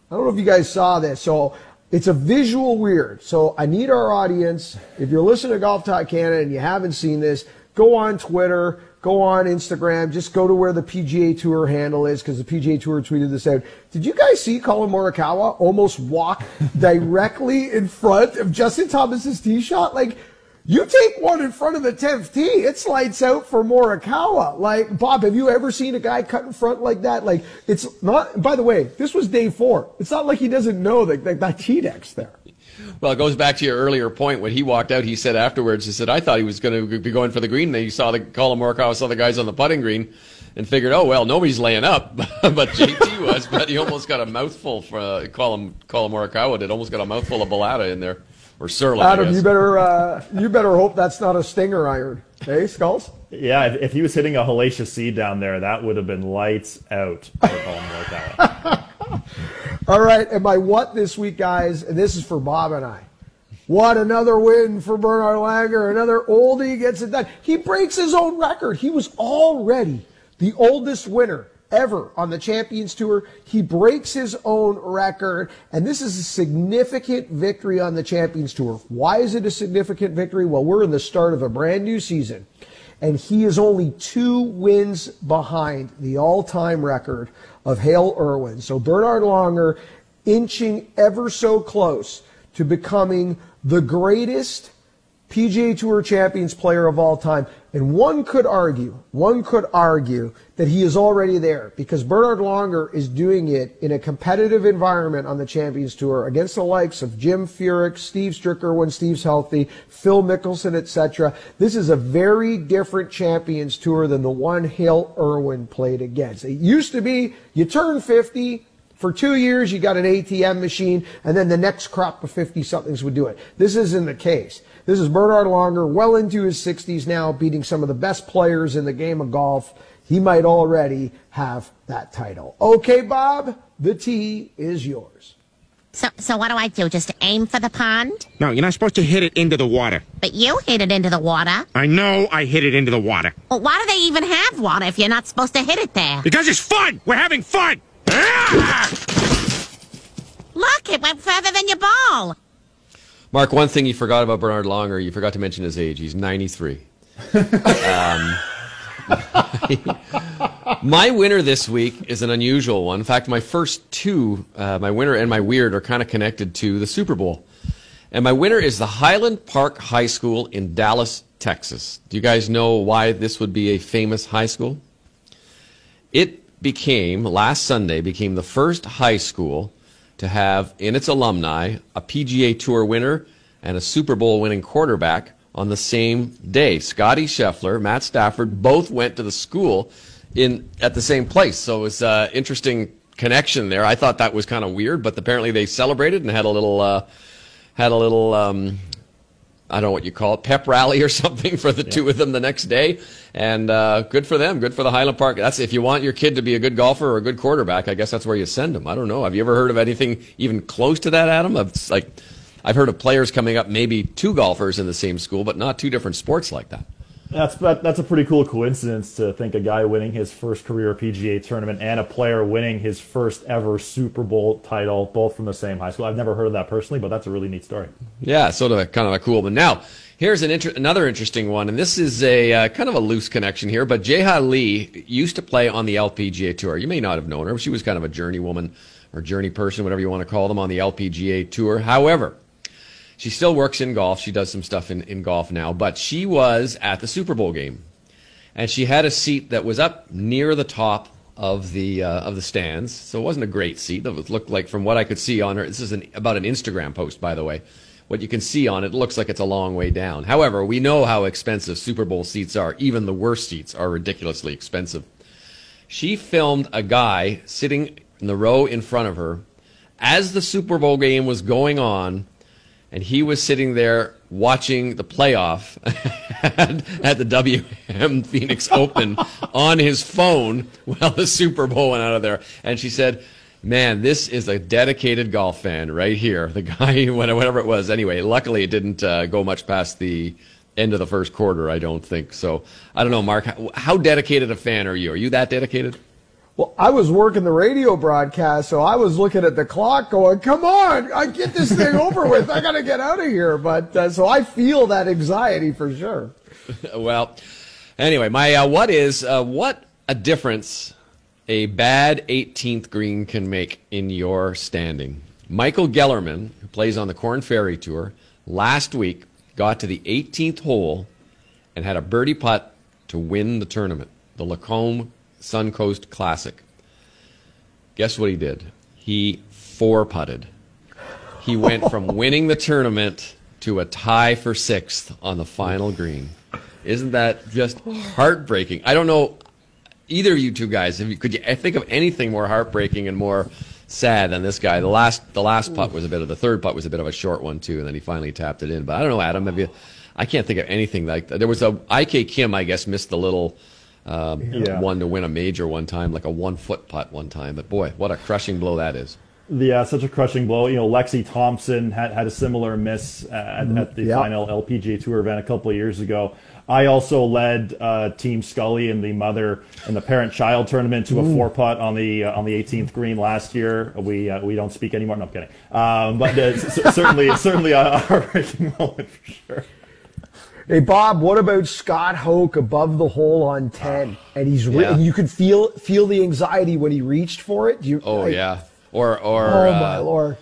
I don't know if you guys saw this. So it's a visual weird. So I need our audience. If you're listening to Golf Talk Canada and you haven't seen this, go on Twitter, go on Instagram, just go to where the PGA Tour handle is because the PGA Tour tweeted this out. Did you guys see Collin Morikawa almost walk (laughs) directly in front of Justin Thomas's tee shot? Like, you take one in front of the 10th tee, it's lights out for Morikawa. Like, Bob, have you ever seen a guy cut in front like that? Like, it's not, by the way, this was day four. It's not like he doesn't know that, that, that tee deck's there. Well, it goes back to your earlier point. When he walked out, he said afterwards, he said, I thought he was going to be going for the green. And then he saw the Collin Morikawa, saw the guys on the putting green and figured, oh, well, nobody's laying up. (laughs) but JT was, but he almost got a mouthful for uh, Collin, Collin Morikawa did, almost got a mouthful of balata in there or Surlyn. Adam, you better uh, you better hope that's not a stinger iron. Hey, Skulls. Yeah, if, if, he was hitting a hellacious seed down there, that would have been lights out for Collin (laughs) All right, and my what this week, guys, and this is for Bob and I. What another win for Bernard Langer. Another oldie gets it done. He breaks his own record. He was already the oldest winner ever on the Champions Tour. He breaks his own record, and this is a significant victory on the Champions Tour. Why is it a significant victory? Well, we're in the start of a brand new season, and he is only two wins behind the all-time record of Hale Irwin. So Bernard Langer inching ever so close to becoming the greatest PGA Tour Champions player of all time. And one could argue, one could argue that he is already there because Bernard Langer is doing it in a competitive environment on the Champions Tour against the likes of Jim Furyk, Steve Stricker when Steve's healthy, Phil Mickelson, etc. This is a very different Champions Tour than the one Hale Irwin played against. It used to be you turn 50, for two years, you got an ATM machine, and then the next crop of 50 somethings would do it. This isn't the case. This is Bernard Langer, well into his 60s now, beating some of the best players in the game of golf. He might already have that title. Okay, Bob, the tee is yours. So, so what do I do? Just aim for the pond? No, you're not supposed to hit it into the water. But you hit it into the water. I know I hit it into the water. Well, why do they even have water if you're not supposed to hit it there? Because it's fun! We're having fun! Look, it went further than your ball. Mark, one thing you forgot about Bernard Langer, you forgot to mention his age. He's 93. um, (laughs) my winner this week is an unusual one. In fact, my first two, uh, my winner and my weird, are kind of connected to the Super Bowl. And my winner is the Highland Park High School in Dallas, Texas. Do you guys know why this would be a famous high school? It became, last Sunday, became the first high school to have in its alumni a PGA Tour winner and a Super Bowl winning quarterback on the same day. Scotty Scheffler, Matt Stafford, both went to the school in at the same place. So it was an uh, interesting connection there. I thought that was kind of weird, but apparently they celebrated and had a little uh, had a little um, I don't know what you call it, pep rally or (laughs) something for the yeah. two of them the next day. And uh, good for them. Good for the Highland Park. That's if you want your kid to be a good golfer or a good quarterback. I guess that's where you send them. I don't know. Have you ever heard of anything even close to that, Adam? Of like, I've heard of players coming up, maybe two golfers in the same school, but not two different sports like that. That's that's a pretty cool coincidence to think a guy winning his first career PGA tournament and a player winning his first ever Super Bowl title, both from the same high school. I've never heard of that personally, but that's a really neat story. Yeah, sort of a, kind of a cool one. Now, here's an inter- another interesting one, and this is a uh, kind of a loose connection here. But Jeha Lee used to play on the LPGA tour. You may not have known her; she was kind of a journey woman or journey person, whatever you want to call them, on the LPGA tour. However, she still works in golf. She does some stuff in, in golf now, but she was at the Super Bowl game. And she had a seat that was up near the top of the uh, of the stands. So it wasn't a great seat. It looked like, from what I could see on her, this is an, about an Instagram post, by the way. What you can see on it, it looks like it's a long way down. However, we know how expensive Super Bowl seats are. Even the worst seats are ridiculously expensive. She filmed a guy sitting in the row in front of her as the Super Bowl game was going on and he was sitting there watching the playoff (laughs) at the WM Phoenix Open (laughs) on his phone while the Super Bowl went out of there. And she said, Man, this is a dedicated golf fan right here. The guy, (laughs) whatever it was. Anyway, luckily it didn't uh, go much past the end of the first quarter, I don't think. So I don't know, Mark, how, how dedicated a fan are you? Are you that dedicated? Well, I was working the radio broadcast, so I was looking at the clock going, come on, I get this thing over with. I got to get out of here. But uh, so I feel that anxiety for sure. (laughs) well, anyway, my uh, what is uh, what a difference a bad 18th green can make in your standing. Michael Gellerman, who plays on the Corn Ferry Tour, last week got to the 18th hole and had a birdie putt to win the tournament, the LECOM Suncoast Classic. Guess what he did? He four putted. He went (laughs) from winning the tournament to a tie for sixth on the final green. Isn't that just heartbreaking? I don't know either of you two guys. If you, could you think of anything more heartbreaking and more sad than this guy? The last the last putt was a bit of the third putt was a bit of a short one too, and then he finally tapped it in. But I don't know, Adam. Have you? I can't think of anything like that. There was a IK Kim, I guess, missed the little um, yeah. one to win a major one time, like a one foot putt one time. But boy, what a crushing blow that is. Yeah, such a crushing blow. You know, Lexi Thompson had, had a similar miss at, at the Yeah. final LPGA Tour event a couple of years ago. I also led uh, Team Scully in the mother and the parent-child tournament to a Mm. four putt on the uh, on the 18th green last year. We uh, we don't speak anymore. No, I'm kidding. Um, but uh, (laughs) c- certainly certainly a (laughs) heartbreaking moment for sure. Hey Bob, what about Scott Hoch above the hole on ten? And he's re- Yeah. and you could feel feel the anxiety when he reached for it. You, Oh yeah, or or Oh uh, my lord.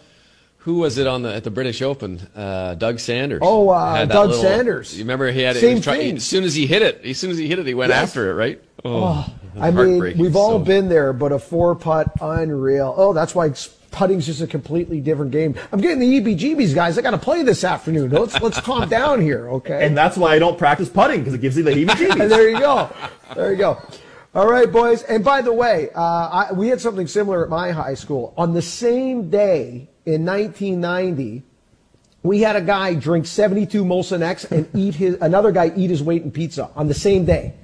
Who was it on the at the British Open? Uh, Doug Sanders. Oh, uh, Doug Sanders. You remember he had it. Same he was try- thing. as soon as he hit it, as soon as he hit it, he went Yes. after it. Right. Oh, I mean, we've all So- been there, but a four putt, unreal. Oh, that's why putting's just a completely different game. I'm getting the EBGBs, guys. I got to play this afternoon. Let's let's calm down here, okay? And that's why I don't practice putting because it gives you the heebie-jeebies. (laughs) there you go. There you go. All right, boys. And by the way, uh, I, we had something similar at my high school. On the same day in 1990, we had a guy drink 72 Molson X and eat his another guy eat his weight in pizza on the same day.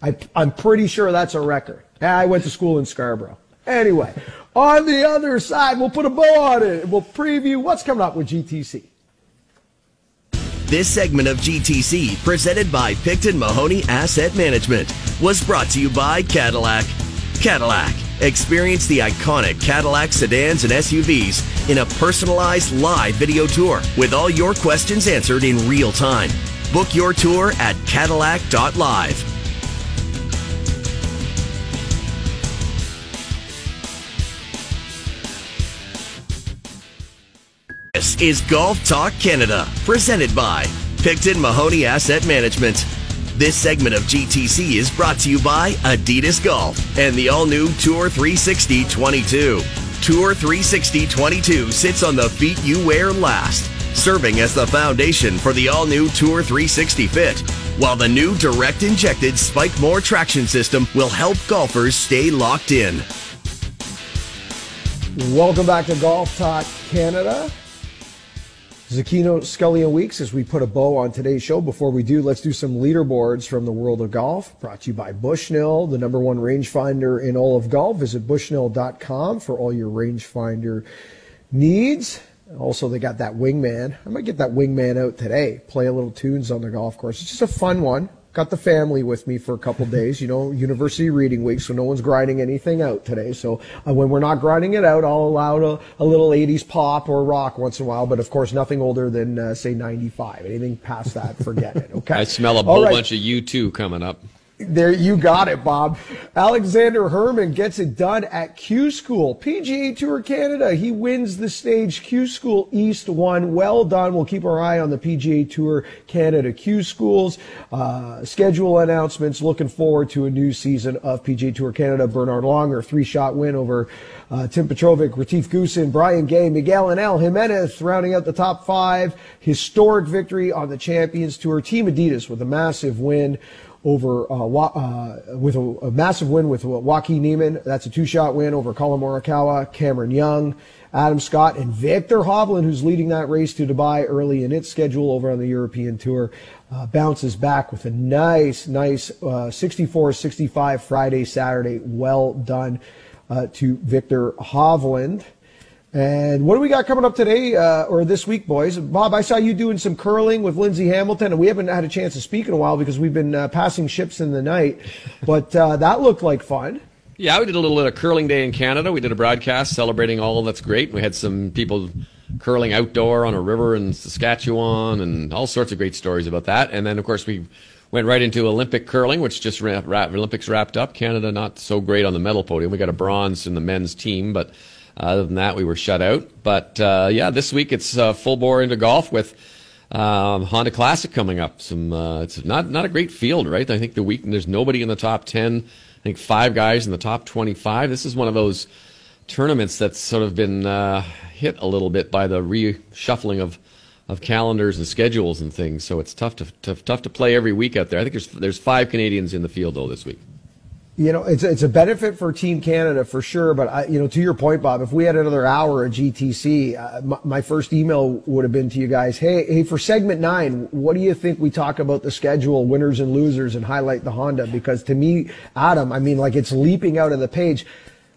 I, I'm pretty sure that's a record. I went to school in Scarborough. Anyway, on the other side, we'll put a bow on it. We'll preview what's coming up with GTC. This segment of GTC, presented by Picton Mahoney Asset Management, was brought to you by Cadillac. Cadillac. Experience the iconic Cadillac sedans and SUVs in a personalized live video tour with all your questions answered in real time. Book your tour at Cadillac.live. This is Golf Talk Canada, presented by Picton Mahoney Asset Management. This segment of GTC is brought to you by Adidas Golf and the all new Tour 360 22. Tour 360 22 sits on the feet you wear last, serving as the foundation for the all new Tour 360 fit. While the new direct injected Spikemore traction system will help golfers stay locked in. Welcome back to Golf Talk Canada. Zecchino Scully and Weeks as we put a bow on today's show. Before we do, let's do some leaderboards from the world of golf. Brought to you by Bushnell, the number one rangefinder in all of golf. Visit bushnell.com for all your rangefinder needs. Also, they got that wingman. I might get that wingman out today. Play a little tunes on the golf course. It's just a fun one. Got the family with me for a couple days. You know, university reading week, so no one's grinding anything out today. So uh, when we're not grinding it out, I'll allow a, a little 80s pop or rock once in a while. But of course, nothing older than uh, say 95. Anything past that, forget it. Okay. (laughs) I smell a whole right. bunch of U two coming up. There, you got it, Bob. Alexander Herman gets it done at Q School. PGA Tour Canada. He wins the stage. Q School East one. Well done. We'll keep our eye on the PGA Tour Canada Q Schools. Uh, schedule announcements. Looking forward to a new season of PGA Tour Canada. Bernard Langer, three shot win over uh, Tim Petrovic, Retief Goosen, Brian Gay, Miguel Angel Jimenez rounding out the top five. Historic victory on the Champions Tour. Team Adidas with a massive win over uh, uh, with a, a massive win with Joaquin Niemann. That's a two-shot win over Collin Morikawa, Cameron Young, Adam Scott, and Viktor Hovland, who's leading that race to Dubai early in its schedule over on the European Tour. Uh, bounces back with a nice, nice uh, 64-65 Friday, Saturday. Well done uh, to Viktor Hovland. And what do we got coming up today uh, or this week, boys? Bob, I saw you doing some curling with Lindsay Hamilton, and we haven't had a chance to speak in a while because we've been uh, passing ships in the night. But uh, that looked like fun. Yeah, we did a little bit of curling day in Canada. We did a broadcast celebrating all that's great. We had some people curling outdoor on a river in Saskatchewan and all sorts of great stories about that. And then, of course, we went right into Olympic curling, which just Olympics wrapped up. Canada not so great on the medal podium. We got a bronze in the men's team, but other than that, we were shut out. But uh, yeah, this week it's uh, full bore into golf with um, Honda Classic coming up. Some uh, it's not not a great field, right? I think the week there's nobody in the top ten. I think five guys in the top twenty-five. This is one of those tournaments that's sort of been uh, hit a little bit by the reshuffling of of calendars and schedules and things. So it's tough to tough, tough to play every week out there. I think there's there's five Canadians in the field though this week. You know, it's it's a benefit for Team Canada for sure. But I, you know, to your point, Bob, if we had another hour at GTC, uh, my, my first email would have been to you guys. Hey, hey, for segment nine, what do you think we talk about the schedule, winners and losers, and highlight the Honda? Because to me, Adam, I mean, like it's leaping out of the page.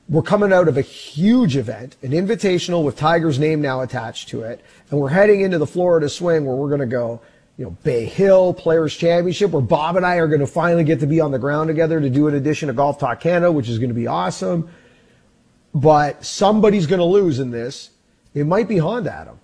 we're coming out of a huge event, an invitational with Tiger's name now attached to it, and we're heading into the Florida swing where we're going to go, you know, Bay Hill Players Championship, where Bob and I are going to finally get to be on the ground together to do an edition of Golf Talk Canada, which is going to be awesome. But somebody's going to lose in this. It might be Honda, Adam.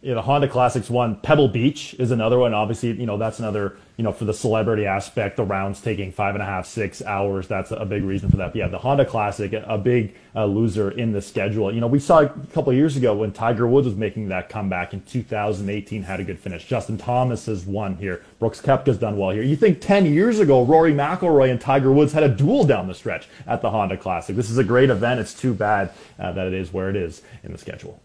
Yeah, the Honda Classics one. Pebble Beach is another one. Obviously, you know that's another. You know, for the celebrity aspect, the rounds taking five and a half, six hours. That's a big reason for that. But yeah, the Honda Classic, a big uh, loser in the schedule. You know, we saw a couple years ago when Tiger Woods was making that comeback in 2018, had a good finish. Justin Thomas has won here. Brooks Koepka's done well here. You think 10 years ago, Rory McIlroy and Tiger Woods had a duel down the stretch at the Honda Classic. This is a great event. It's too bad uh, that it is where it is in the schedule.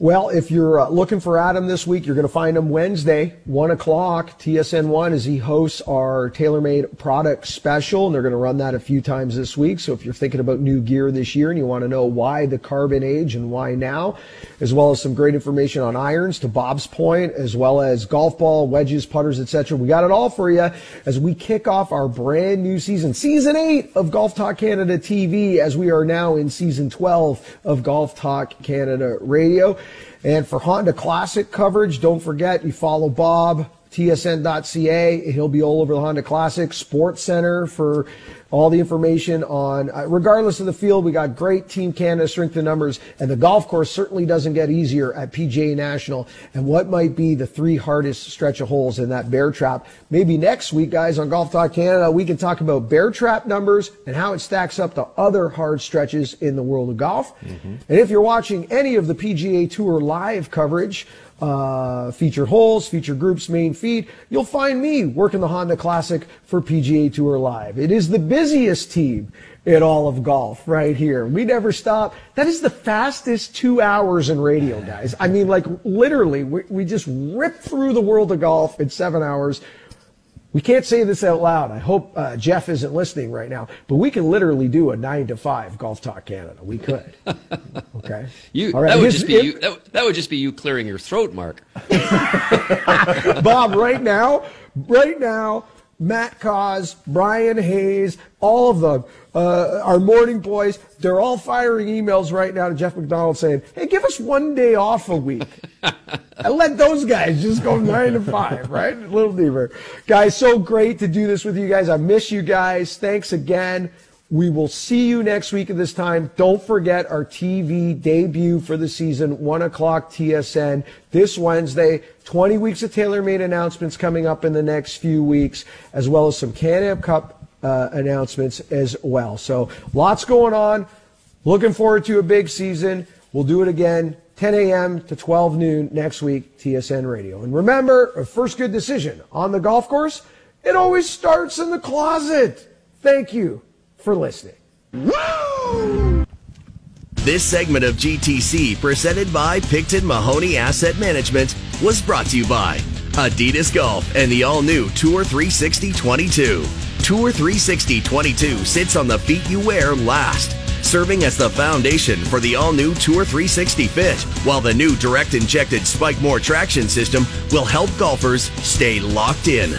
Well, if you're uh, looking for Adam this week, you're going to find him Wednesday, 1 o'clock, TSN 1, as he hosts our TaylorMade product special. And they're going to run that a few times this week. So if you're thinking about new gear this year and you want to know why the carbon age and why now, as well as some great information on irons to Bob's point, as well as golf ball, wedges, putters, etc. We got it all for you as we kick off our brand new season, season eight of Golf Talk Canada TV, as we are now in season 12 of Golf Talk Canada Radio. And for Honda Classic coverage, don't forget you follow Bob, tsn.ca. He'll be all over the Honda Classic, Sports Center for all the information on, uh, regardless of the field, we got great Team Canada strength and numbers, and the golf course certainly doesn't get easier at PGA National. And what might be the three hardest stretch of holes in that bear trap? Maybe next week, guys, on Golf Talk Canada, we can talk about bear trap numbers and how it stacks up to other hard stretches in the world of golf. And if you're watching any of the PGA Tour live coverage, uh, featured holes, featured groups, main feed, you'll find me working the Honda Classic for PGA Tour Live. It is the busiest team in all of golf right here. We never stop. That is the fastest two hours in radio, guys. I mean, like literally, we, we just rip through the world of golf in seven hours. We can't say this out loud. I hope uh, Jeff isn't listening right now, but we can literally do a nine to five Golf Talk Canada. We could. (laughs) Okay. You, All right, that would his- just be if- you. That, that would just be you clearing your throat, Mark. (laughs) Bob, right now, right now, Matt Cauz, Brian Hayes, all of them, uh, our morning boys, they're all firing emails right now to Jeff McDonald saying, hey, give us one day off a week. (laughs) and let those guys just go nine to five, right? A little deeper. Guys, so great to do this with you guys. I miss you guys. Thanks again. We will see you next week at this time. Don't forget our TV debut for the season, 1 o'clock TSN this Wednesday. 20 weeks of TaylorMade announcements coming up in the next few weeks, as well as some Can-Am Cup uh, announcements as well. So lots going on. Looking forward to a big season. We'll do it again 10 a.m. to 12 noon next week, TSN Radio. And remember, a first good decision on the golf course, it always starts in the closet. Thank you for listening. This segment of GTC, presented by Picton Mahoney Asset Management, was brought to you by Adidas Golf and the all new Tour 360 22. Tour 360 22 sits on the feet you wear last, serving as the foundation for the all new Tour 360 fit, while the new direct injected Spikemore traction system will help golfers stay locked in.